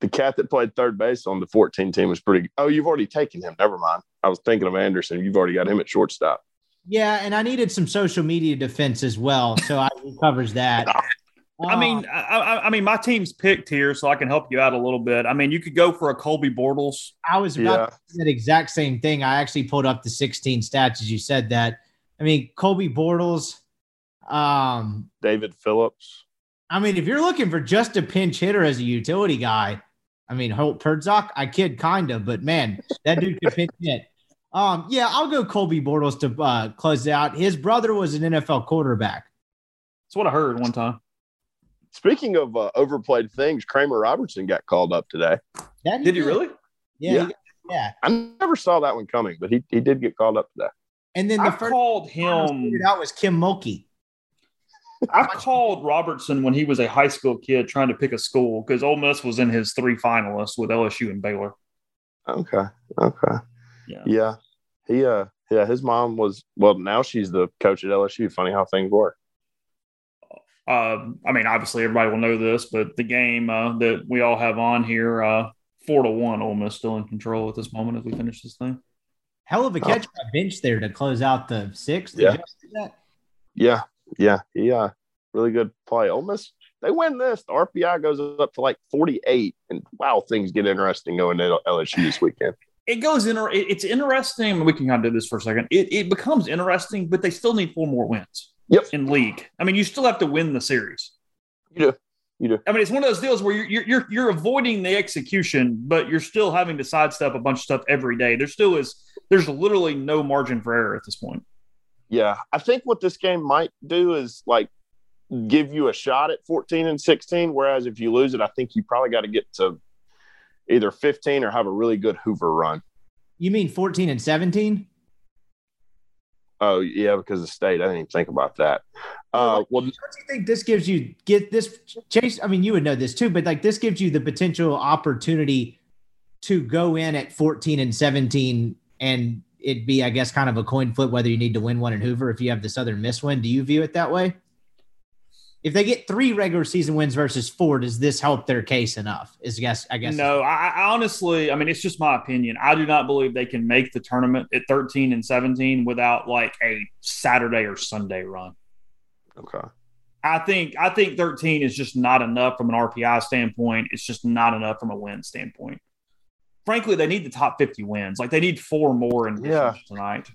[SPEAKER 5] The cat that played third base on the 14 team was pretty oh, you've already taken him. Never mind. I was thinking of Anderson. You've already got him at shortstop.
[SPEAKER 6] Yeah, and I needed some social media defense as well, so I covers that.
[SPEAKER 4] I mean, I, I, I mean, my team's picked here, so I can help you out a little bit. I mean, you could go for a Colby Bortles.
[SPEAKER 6] I was about to say that exact same thing. I actually pulled up the 16 stats as you said that. I mean, Colby Bortles. Um,
[SPEAKER 5] David Phillips.
[SPEAKER 6] I mean, if you're looking for just a pinch hitter as a utility guy, I mean, Holt Perdzak, I kid kind of, but man, that dude could pinch hit. Um, yeah, I'll go Colby Bortles to uh, close it out. His brother was an NFL quarterback.
[SPEAKER 4] That's what I heard one time.
[SPEAKER 5] Speaking of uh, overplayed things, Kramer Robertson got called up today.
[SPEAKER 6] That
[SPEAKER 4] Did you really?
[SPEAKER 6] Yeah,
[SPEAKER 5] Yeah.
[SPEAKER 6] he- yeah.
[SPEAKER 5] I never saw that one coming, but he, he did get called up today.
[SPEAKER 6] And then the
[SPEAKER 4] I
[SPEAKER 6] first
[SPEAKER 4] called him.
[SPEAKER 6] That was Kim Mulkey.
[SPEAKER 4] I called Robertson when he was a high school kid trying to pick a school because Ole Miss was in his three finalists with LSU and Baylor.
[SPEAKER 5] Okay. Okay.
[SPEAKER 4] Yeah.
[SPEAKER 5] Yeah. He uh yeah, his mom was well now she's the coach at LSU. Funny how things work.
[SPEAKER 4] Uh, I mean, obviously everybody will know this, but the game uh, that we all have on here, uh, four to one, Ole Miss still in control at this moment as we finish this thing.
[SPEAKER 6] Hell of a catch by bench there to close out the sixth.
[SPEAKER 5] Yeah.
[SPEAKER 6] that?
[SPEAKER 5] Yeah, yeah, he uh really good play. Ole Miss, they win this. The RPI goes up to like 48. And wow, things get interesting going to LSU this weekend.
[SPEAKER 4] It goes in. It's interesting. We can kind of do this for a second. It, it becomes interesting, but they still need four more wins.
[SPEAKER 5] Yep.
[SPEAKER 4] In league, I mean, you still have to win the series.
[SPEAKER 5] You do. You do.
[SPEAKER 4] I mean, it's one of those deals where you're, you're you're you're avoiding the execution, but you're still having to sidestep a bunch of stuff every day. There still is there's literally no margin for error at this point.
[SPEAKER 5] Yeah, I think what this game might do is like give you a shot at 14 and 16. Whereas if you lose it, I think you probably got to get to either 15 or have a really good Hoover run.
[SPEAKER 6] You mean 14 and 17?
[SPEAKER 5] Oh yeah, because of state. I didn't even think about that. Uh, well,
[SPEAKER 6] don't you think this gives you get this chase? I mean, you would know this too, but like this gives you the potential opportunity to go in at 14 and 17 and it'd be, I guess, kind of a coin flip whether you need to win one in Hoover if you have the Southern Miss win. Do you view it that way? If they get three regular season wins versus four, does this help their case enough? Is guess I guess
[SPEAKER 4] No, I, I honestly, I mean, it's just my opinion. I do not believe they can make the tournament at 13 and 17 without like a Saturday or Sunday run.
[SPEAKER 5] okay.
[SPEAKER 4] I think I think 13 is just not enough from an RPI standpoint. It's just not enough from a win standpoint. Frankly, they need the top 50 wins. Like they need four more in
[SPEAKER 5] Yeah.
[SPEAKER 4] tonight.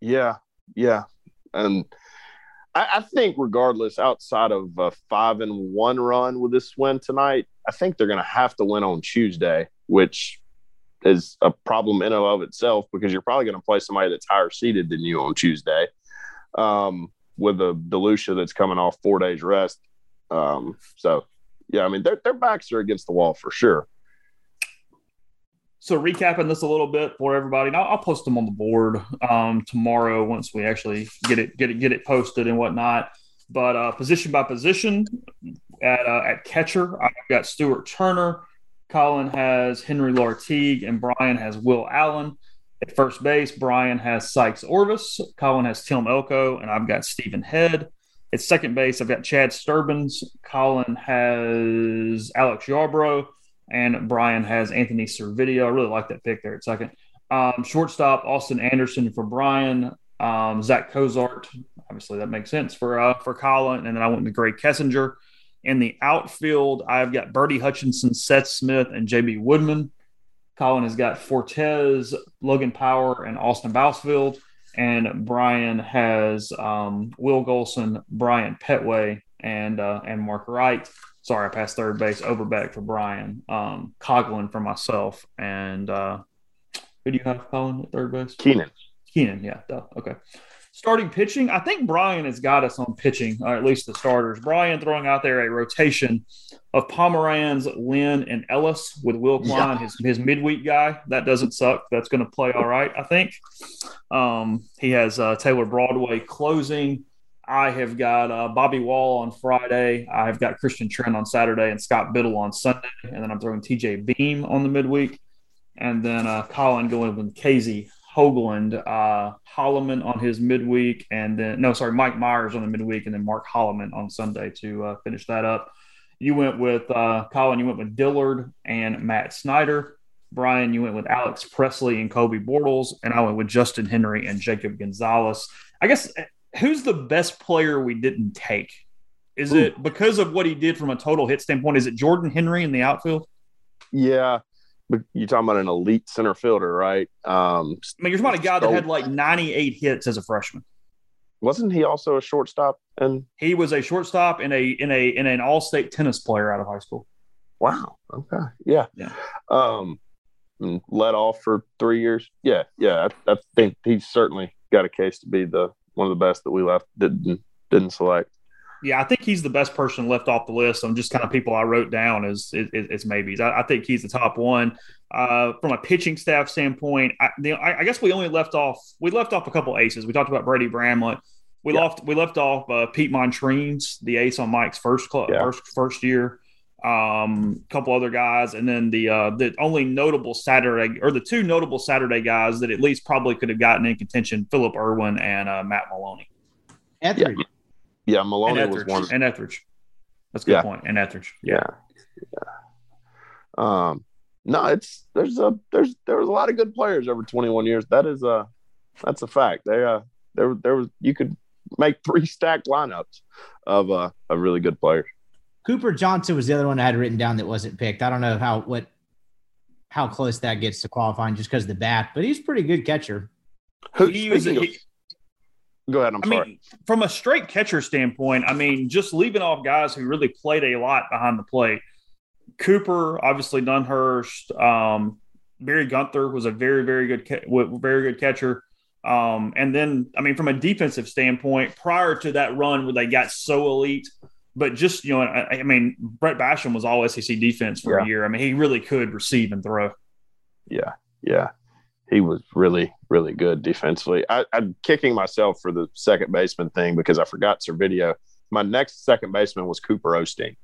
[SPEAKER 5] Yeah, yeah, and I, I think regardless, outside of a five and one run with this win tonight, I think they're going to have to win on Tuesday, which is a problem in and of itself because you're probably going to play somebody that's higher seated than you on Tuesday, um, with a Delucia that's coming off four days rest. Um, so, yeah, I mean their their backs are against the wall for sure.
[SPEAKER 4] So recapping this a little bit for everybody, and I'll, I'll post them on the board um, tomorrow once we actually get it get it get it posted and whatnot. But uh, position by position at uh, at catcher, I've got Stuart Turner. Colin has Henry Lartigue, and Brian has Will Allen. At first base, Brian has Sikes Orvis. Colin has Tim Elko, and I've got Stephen Head. At second base, I've got Chad Sturbins. Colin has Alex Yarbrough and Brian has Anthony Servideo. I really like that pick there at second. Um, shortstop Austin Anderson for Brian. Um, Zack Cozart, obviously that makes sense for uh, for Colin, and then I went with Grae Kessinger. In the outfield, I've got Bertie Hutchinson, Seth Smith, and JB Woodman. Colin has got Fortes, Logan Power, and Auston Bousfield. And Brian has um, Will Golson, Brian Pettway, and uh, and Mark Wright sorry, I passed third base, Overbeck for Brian, um, Coghlan for myself, and uh, who do you have, Colin, at third base?
[SPEAKER 5] Keenan.
[SPEAKER 4] Keenan, yeah, duh. okay. Starting pitching, I think Brian has got us on pitching, or at least the starters. Brian throwing out there a rotation of Pomeranz, Lynn, and Ellis with Will Kline, his, his midweek guy. That doesn't suck. That's going to play all right, I think. Um, he has uh, Taylor Broadway closing. I have got uh, Bobby Wahl on Friday. I've got Christian Trent on Saturday and Scott Bittle on Sunday. And then I'm throwing TJ Beam on the midweek. And then uh, Colin going with Casey Hoglund, uh, Holliman on his midweek. And then, no, sorry, Mike Mayers on the midweek. And then Mark Holliman on Sunday to uh, finish that up. You went with uh, Colin, you went with Dillard and Matt Snyder. Brian, you went with Alex Presley and Colby Bortles. And I went with Justin Henry and Jacob Gonzalez. I guess who's the best player we didn't take? Is Ooh. it because of what he did from a total hit standpoint? Is it Jordan Henry in the outfield?
[SPEAKER 5] Yeah, but you're talking about an elite center fielder, right? Um,
[SPEAKER 4] I mean, you're talking about a guy that had like 98 hits as a freshman.
[SPEAKER 5] Wasn't he also a shortstop? And
[SPEAKER 4] he was a shortstop and a in a in an all state tennis player out of high school.
[SPEAKER 5] Wow. Okay. Yeah.
[SPEAKER 4] Yeah.
[SPEAKER 5] Um, led off for three years. Yeah. Yeah. I, I think he's certainly got a case to be the one of the best that we left didn't didn't select.
[SPEAKER 4] Yeah, I think he's the best person left off the list. I'm just kind of people I wrote down as is, is, maybes. I, I, think he's the top one. Uh, from a pitching staff standpoint, I, the, I, I, guess we only left off we left off a couple aces. We talked about Brady Bramlett. We yeah. left we left off uh, Pete Montrines, the ace on Mike's first club, yeah. first first year. Um, a couple other guys, and then the uh, the only notable Saturday or the two notable Saturday guys that at least probably could have gotten in contention: Philip Irwin and uh, Matt Maloney.
[SPEAKER 6] Etheridge.
[SPEAKER 5] Yeah, yeah Maloney was one.
[SPEAKER 4] And Etheridge. That's a good yeah. point. And Etheridge.
[SPEAKER 5] Yeah. yeah. Um, no, it's there's a there's there was a lot of good players over 21 years. That is a that's a fact. They uh there there was you could make three stacked lineups of uh of really good players.
[SPEAKER 6] Cooper Johnson was the other one I had written down that wasn't picked. I don't know how what how close that gets to qualifying just because of the bat, but he's a pretty good catcher.
[SPEAKER 5] Who he was, he, Go ahead. I'm
[SPEAKER 4] I
[SPEAKER 5] sorry.
[SPEAKER 4] Mean, from a straight catcher standpoint, I mean, just leaving off guys who really played a lot behind the plate. Cooper, obviously Dunhurst, um, Barry Gunther was a very, very good, very good catcher. Um, and then, I mean, from a defensive standpoint, prior to that run where they got so elite, but just you know, I, I mean, Brett Basham was all SEC defense for
[SPEAKER 5] Yeah.
[SPEAKER 4] a year. I mean, he really could receive and throw.
[SPEAKER 5] Yeah, yeah. He was really, really good defensively. I, I'm kicking myself for the second baseman thing because I forgot Servideo. My next second baseman was Cooper Osteen.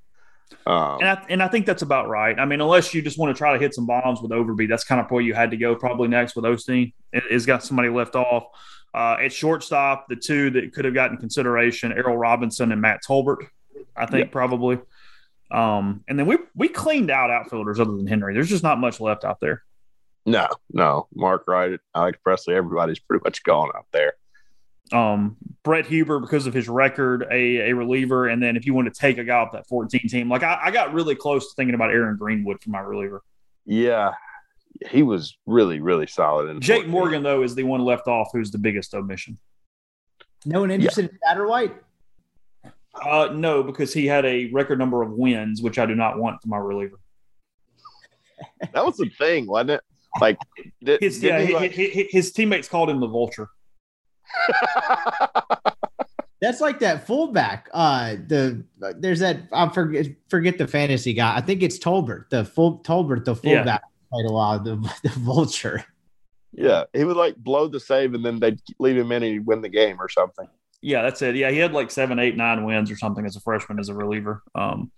[SPEAKER 5] Um,
[SPEAKER 4] And I, and I think that's about right. I mean, unless you just want to try to hit some bombs with Overby, that's kind of where you had to go probably next with Osteen. It, it's got somebody left off. Uh, at shortstop, the two that could have gotten consideration, Errol Robinson and Matt Tolbert, I think probably. Um, and then we we cleaned out outfielders other than Henry. There's just not much left out there.
[SPEAKER 5] no, no. Mark Wright, Alex Presley, everybody's pretty much gone out there.
[SPEAKER 4] Um, Brett Huber, because of his record, a, a reliever. And then if you want to take a guy off that 14 team, like I, I got really close to thinking about Aaron Greenwood for my reliever.
[SPEAKER 5] Yeah, he was really, really solid. In
[SPEAKER 4] Jake Morgan, though, is the one left off who's the biggest omission.
[SPEAKER 6] No one interested in Satterwhite?
[SPEAKER 4] Uh, no, because he had a record number of wins, which I do not want for my reliever.
[SPEAKER 5] That was the thing, wasn't it? Like, did,
[SPEAKER 4] His, yeah,
[SPEAKER 5] he, like-
[SPEAKER 4] hi- hi- his teammates called him the vulture.
[SPEAKER 6] That's like that fullback. Uh, the there's that I forget forget the fantasy guy. I think it's Tolbert, the full Tolbert, the
[SPEAKER 4] Yeah.
[SPEAKER 6] fullback played a while. The the vulture.
[SPEAKER 5] yeah, he would like blow the save and then they'd leave him in and he'd win the game or something.
[SPEAKER 4] Yeah, that's it. Yeah, he had like seven, eight, nine wins or something as a freshman as a reliever. Um,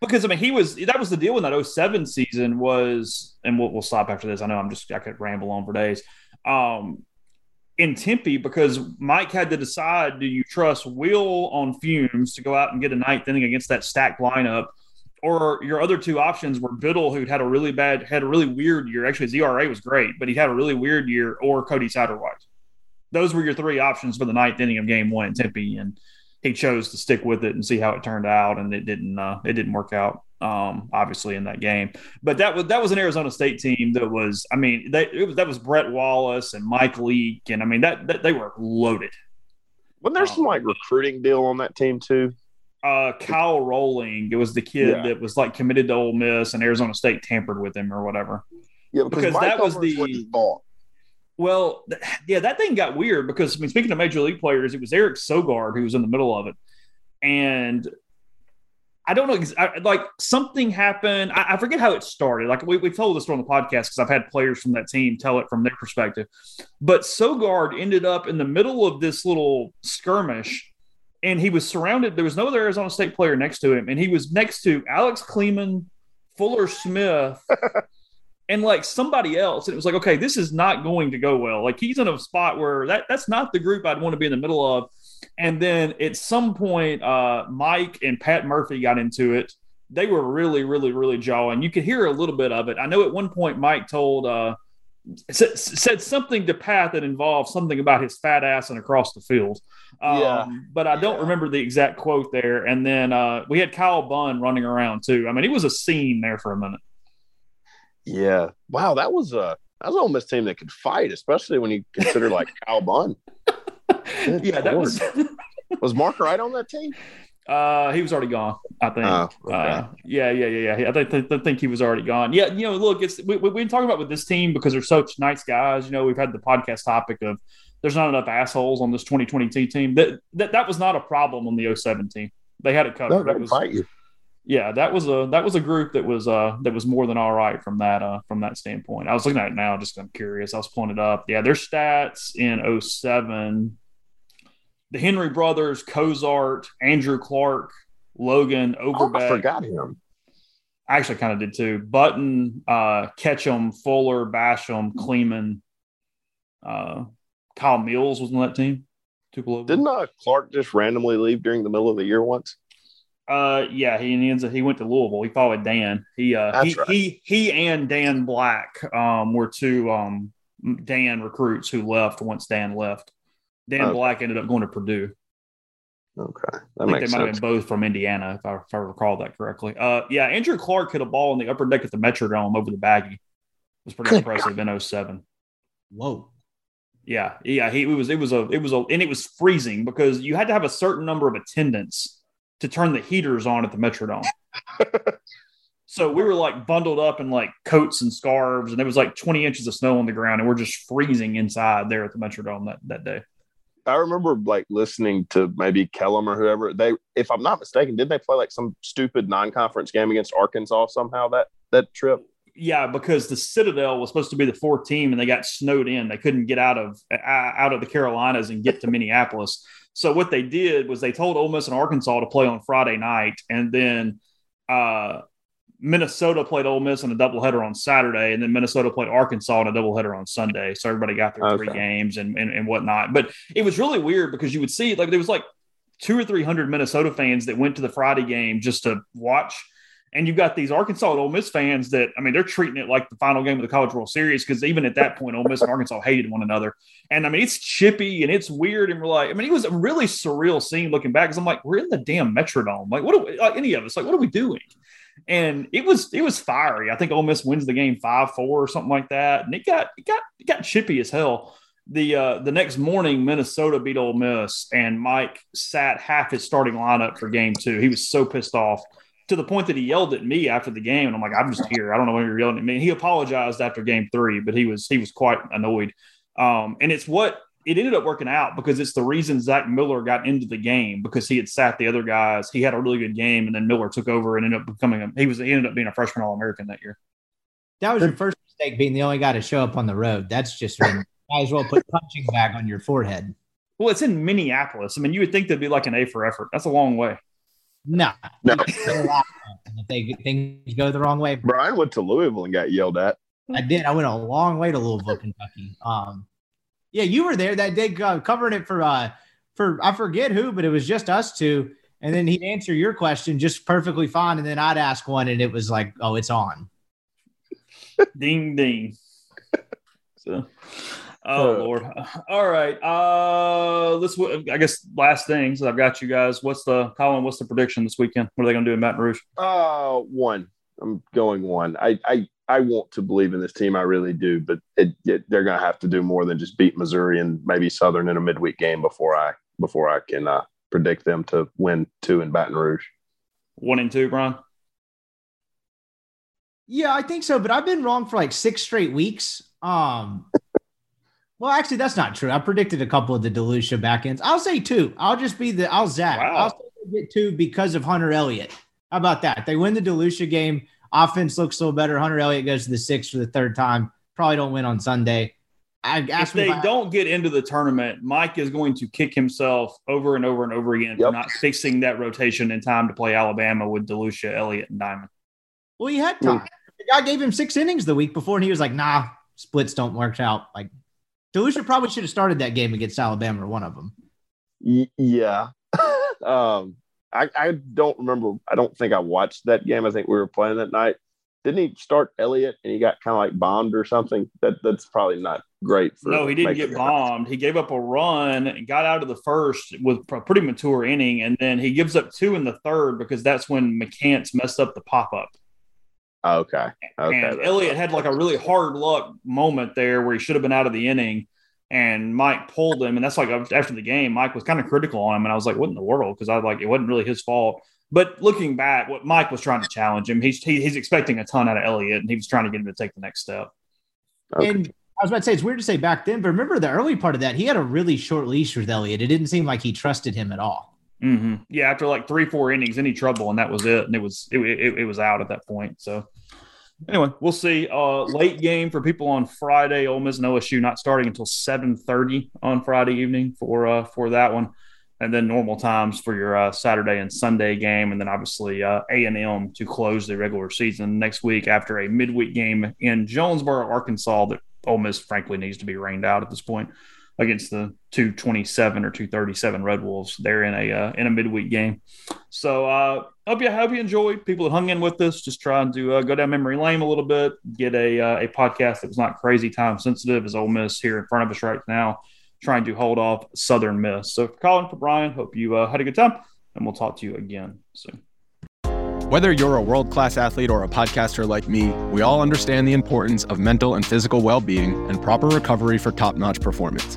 [SPEAKER 4] because I mean, he was that was the deal in that 07 season was, and we'll, we'll stop after this. I know I'm just I could ramble on for days. Um, in Tempe, because Mike had to decide: do you trust Will on fumes to go out and get a ninth inning against that stacked lineup, or your other two options were Bittle, who'd had a really bad, had a really weird year. Actually, his ERA was great, but he had a really weird year, or Cody Satterwhite those were your three options for the ninth inning of game one in Tempe, and he chose to stick with it and see how it turned out, and it didn't. Uh, it didn't work out, um, obviously, in that game. But that was that was an Arizona State team that was. I mean, they, it was that was Brett Wallace and Mike Leake, and I mean that, that they were loaded.
[SPEAKER 5] Wasn't there some
[SPEAKER 4] Um,
[SPEAKER 5] like recruiting deal on that team too?
[SPEAKER 4] Uh, Kyle Rolling, it was the kid
[SPEAKER 5] Yeah.
[SPEAKER 4] that was like committed to Ole Miss, and Arizona State tampered with him or whatever.
[SPEAKER 5] Yeah,
[SPEAKER 4] because
[SPEAKER 5] Mike
[SPEAKER 4] that was the-
[SPEAKER 5] ball.
[SPEAKER 4] Well, th- yeah, that thing got weird because I mean, speaking of major league players, it was Eric Sogard who was in the middle of it, and I don't know, ex- I, like something happened. I, I forget how it started. Like we we told this on the podcast because I've had players from that team tell it from their perspective, but Sogard ended up in the middle of this little skirmish. And he was surrounded. There was no other Arizona State player next to him, and he was next to Alex Kleeman, Fuller Smith, and like somebody else. And it was like, okay, this is not going to go well. Like he's in a spot where that that's not the group I'd want to be in the middle of. And then at some point, uh, Mike and Pat Murphy got into it. They were really, really, really jawing. You could hear a little bit of it. I know at one point Mike told uh, said, something to Pat that involved something about his fat ass and across the field. Um,
[SPEAKER 5] Yeah.
[SPEAKER 4] But I don't
[SPEAKER 5] Yeah.
[SPEAKER 4] remember the exact quote there. And then uh, we had Kyle Bunn running around too. I mean, it was a scene there for a minute.
[SPEAKER 5] Yeah. Wow, that was a that was an Ole Miss team that could fight, especially when you consider like Kyle Bunn. Good
[SPEAKER 4] yeah, that was.
[SPEAKER 5] Was Mark Wright on that team?
[SPEAKER 4] Uh, he was already gone. I think.
[SPEAKER 5] Oh, okay.
[SPEAKER 4] uh, yeah, yeah, yeah, yeah. I think, think, think he was already gone. Yeah, you know, look, it's we, we, we've been talking about with this team because they're such nice guys. You know, we've had the podcast topic of there's not enough assholes on this 2022 team. That that, that was not a problem on the 07 team. They had it covered.
[SPEAKER 5] No, they
[SPEAKER 4] That was-
[SPEAKER 5] fight you.
[SPEAKER 4] Yeah, that was a that was a group that was uh that was more than all right from that uh from that standpoint. I was looking at it now, just I'm curious. I was pulling it up. Yeah, their stats in 07. The Henry brothers, Cozart, Andrew Clark, Logan,
[SPEAKER 5] Oh, I forgot him.
[SPEAKER 4] I actually kind of did too. Button, uh, Ketchum, Fuller, Basham, Kleeman, uh, Kyle Mills was on that team. Tupelo.
[SPEAKER 5] Didn't uh, Clark just randomly leave during the middle of the year once?
[SPEAKER 4] Uh, yeah, he he ends up, he went to Louisville. He followed Dan. He uh
[SPEAKER 5] That's
[SPEAKER 4] he,
[SPEAKER 5] right.
[SPEAKER 4] he he and Dan Black um were two um Dan recruits who left once Dan left. Dan
[SPEAKER 5] Okay.
[SPEAKER 4] Black ended up going to Purdue.
[SPEAKER 5] Okay,
[SPEAKER 4] I
[SPEAKER 5] that
[SPEAKER 4] think
[SPEAKER 5] makes
[SPEAKER 4] they might
[SPEAKER 5] sense.
[SPEAKER 4] have been both from Indiana, if I, if I recall that correctly. Uh, yeah, Andrew Clark hit a ball in the upper deck at the Metrodome over the baggy. It was pretty
[SPEAKER 5] Good
[SPEAKER 4] impressive in 07.
[SPEAKER 6] Whoa.
[SPEAKER 4] Yeah, yeah, he it was it was a it was a and it was freezing because you had to have a certain number of attendants to turn the heaters on at the Metrodome. So we were like bundled up in like coats and scarves, and there was like 20 inches of snow on the ground, and we're just freezing inside there at the Metrodome that, that day.
[SPEAKER 5] I remember like listening to maybe Kellum or whoever. They, if I'm not mistaken, did they play like some stupid non-conference game against Arkansas somehow that that trip?
[SPEAKER 4] Yeah, because the Citadel was supposed to be the fourth team, and they got snowed in. They couldn't get out of uh, out of the Carolinas and get to Minneapolis. So what they did was they told Ole Miss and Arkansas to play on Friday night, and then uh, Minnesota played Ole Miss in a doubleheader on Saturday, and then Minnesota played Arkansas in a doubleheader on Sunday. So everybody got their okay. three games and, and and whatnot. But it was really weird because you would see like there was like two or three hundred Minnesota fans that went to the Friday game just to watch. And you've got these Arkansas and Ole Miss fans that, I mean, they're treating it like the final game of the College World Series because even at that point, Ole Miss and Arkansas hated one another. And I mean, it's chippy and it's weird. And we're like, I mean, it was a really surreal scene looking back because I'm like, we're in the damn Metrodome. Like, what are we, like, any of us, like, what are we doing? and it was it was fiery. I think Ole Miss wins the game five four or something like that, and it got it got it got chippy as hell. The uh, the next morning, Minnesota beat Ole Miss, and Mike sat half his starting lineup for game two. He was so pissed off to the point that he yelled at me after the game, and I'm like, I'm just here. I don't know why you're yelling at me. And he apologized after game three, but he was he was quite annoyed. Um, and it's what it ended up working out because it's the reason Zach Miller got into the game because he had sat the other guys. He had a really good game, and then Miller took over and ended up becoming a he was he ended up being a freshman All American that year.
[SPEAKER 6] That was your first mistake, being the only guy to show up on the road. That's just when might as well put punching bag on your forehead.
[SPEAKER 4] Well, it's in Minneapolis. I mean, you would think that'd be like an A for effort. That's a long way.
[SPEAKER 6] No, no. if they things go the wrong way,
[SPEAKER 5] Brian went to Louisville and got yelled at.
[SPEAKER 6] I did. I went a long way to Louisville, Kentucky. Um, yeah, you were there that day uh, covering it for uh for I forget who, but it was just us two. And then he'd answer your question just perfectly fine, and then I'd ask one, and it was like, "Oh, it's on."
[SPEAKER 4] ding ding. So, oh lord. All right. Uh, let's. I guess last things I've got you guys. What's the Colin? What's the prediction this weekend? What are they going to do in Baton Rouge?
[SPEAKER 5] Uh, one. I'm going one. I I I want to believe in this team. I really do, but it, it, they're going to have to do more than just beat Missouri and maybe Southern in a midweek game before I before I can uh, predict them to win two in Baton Rouge.
[SPEAKER 4] One and two, Brian.
[SPEAKER 6] Yeah, I think so, but I've been wrong for like six straight weeks. Um, well, actually, that's not true. I predicted a couple of the DeLucia backends. I'll say two. I'll just be the I'll Zach. Wow. I'll get two because of Hunter Elliott. How about that? They win the DeLucia game. Offense looks a little better. Hunter Elliott goes to the six for the third time. Probably don't win on Sunday.
[SPEAKER 4] I, if they if don't get into the tournament, Mike is going to kick himself over and over and over again yep. for not fixing that rotation in time to play Alabama with DeLucia, Elliott, and Diamond.
[SPEAKER 6] Well, he had time. Hmm. The guy gave him six innings the week before, and he was like, "Nah, splits don't work out." Like DeLucia probably should have started that game against Alabama or one of them.
[SPEAKER 5] Yeah. um, I, I don't remember. I don't think I watched that game. I think we were playing that night. Didn't he start Elliott and he got kind of like bombed or something? That that's probably not great.
[SPEAKER 4] For no, he didn't get bombed. He gave up a run and got out of the first with a pretty mature inning, and then he gives up two in the third because that's when McCants messed up the pop up.
[SPEAKER 5] Okay. Okay.
[SPEAKER 4] And Elliott had like a really hard luck moment there where he should have been out of the inning and Mike pulled him, and that's like after the game, Mike was kind of critical on him, and I was like, "What in the world?" Because I like, it wasn't really his fault. But looking back, what Mike was trying to challenge him, he's he, he's expecting a ton out of Elliott, and he was trying to get him to take the next step.
[SPEAKER 6] Okay. And I was about to say it's weird to say back then, but remember the early part of that, he had a really short leash with Elliott. It didn't seem like he trusted him at all.
[SPEAKER 4] Mm-hmm. Yeah, after like three, four innings, any trouble, and that was it, and it was it, it, it was out at that point. So anyway, we'll see. Uh, late game for people on Friday. Ole Miss and OSU not starting until seven thirty on Friday evening for uh, for that one, and then normal times for your uh, Saturday and Sunday game, and then obviously uh, A and M to close the regular season next week after a midweek game in Jonesboro, Arkansas. That Ole Miss frankly needs to be rained out at this point against the 227 or 237 Red Wolves. They're in a uh, in a midweek game. So uh, hope you hope you enjoyed. People that hung in with us, just trying to uh, go down memory lane a little bit, get a uh, a podcast that was not crazy time sensitive as Ole Miss here in front of us right now, trying to hold off Southern Miss. So for Colin, for Brian, hope you uh, had a good time, and we'll talk to you again soon.
[SPEAKER 3] Whether you're a world class athlete or a podcaster like me, we all understand the importance of mental and physical well being and proper recovery for top notch performance.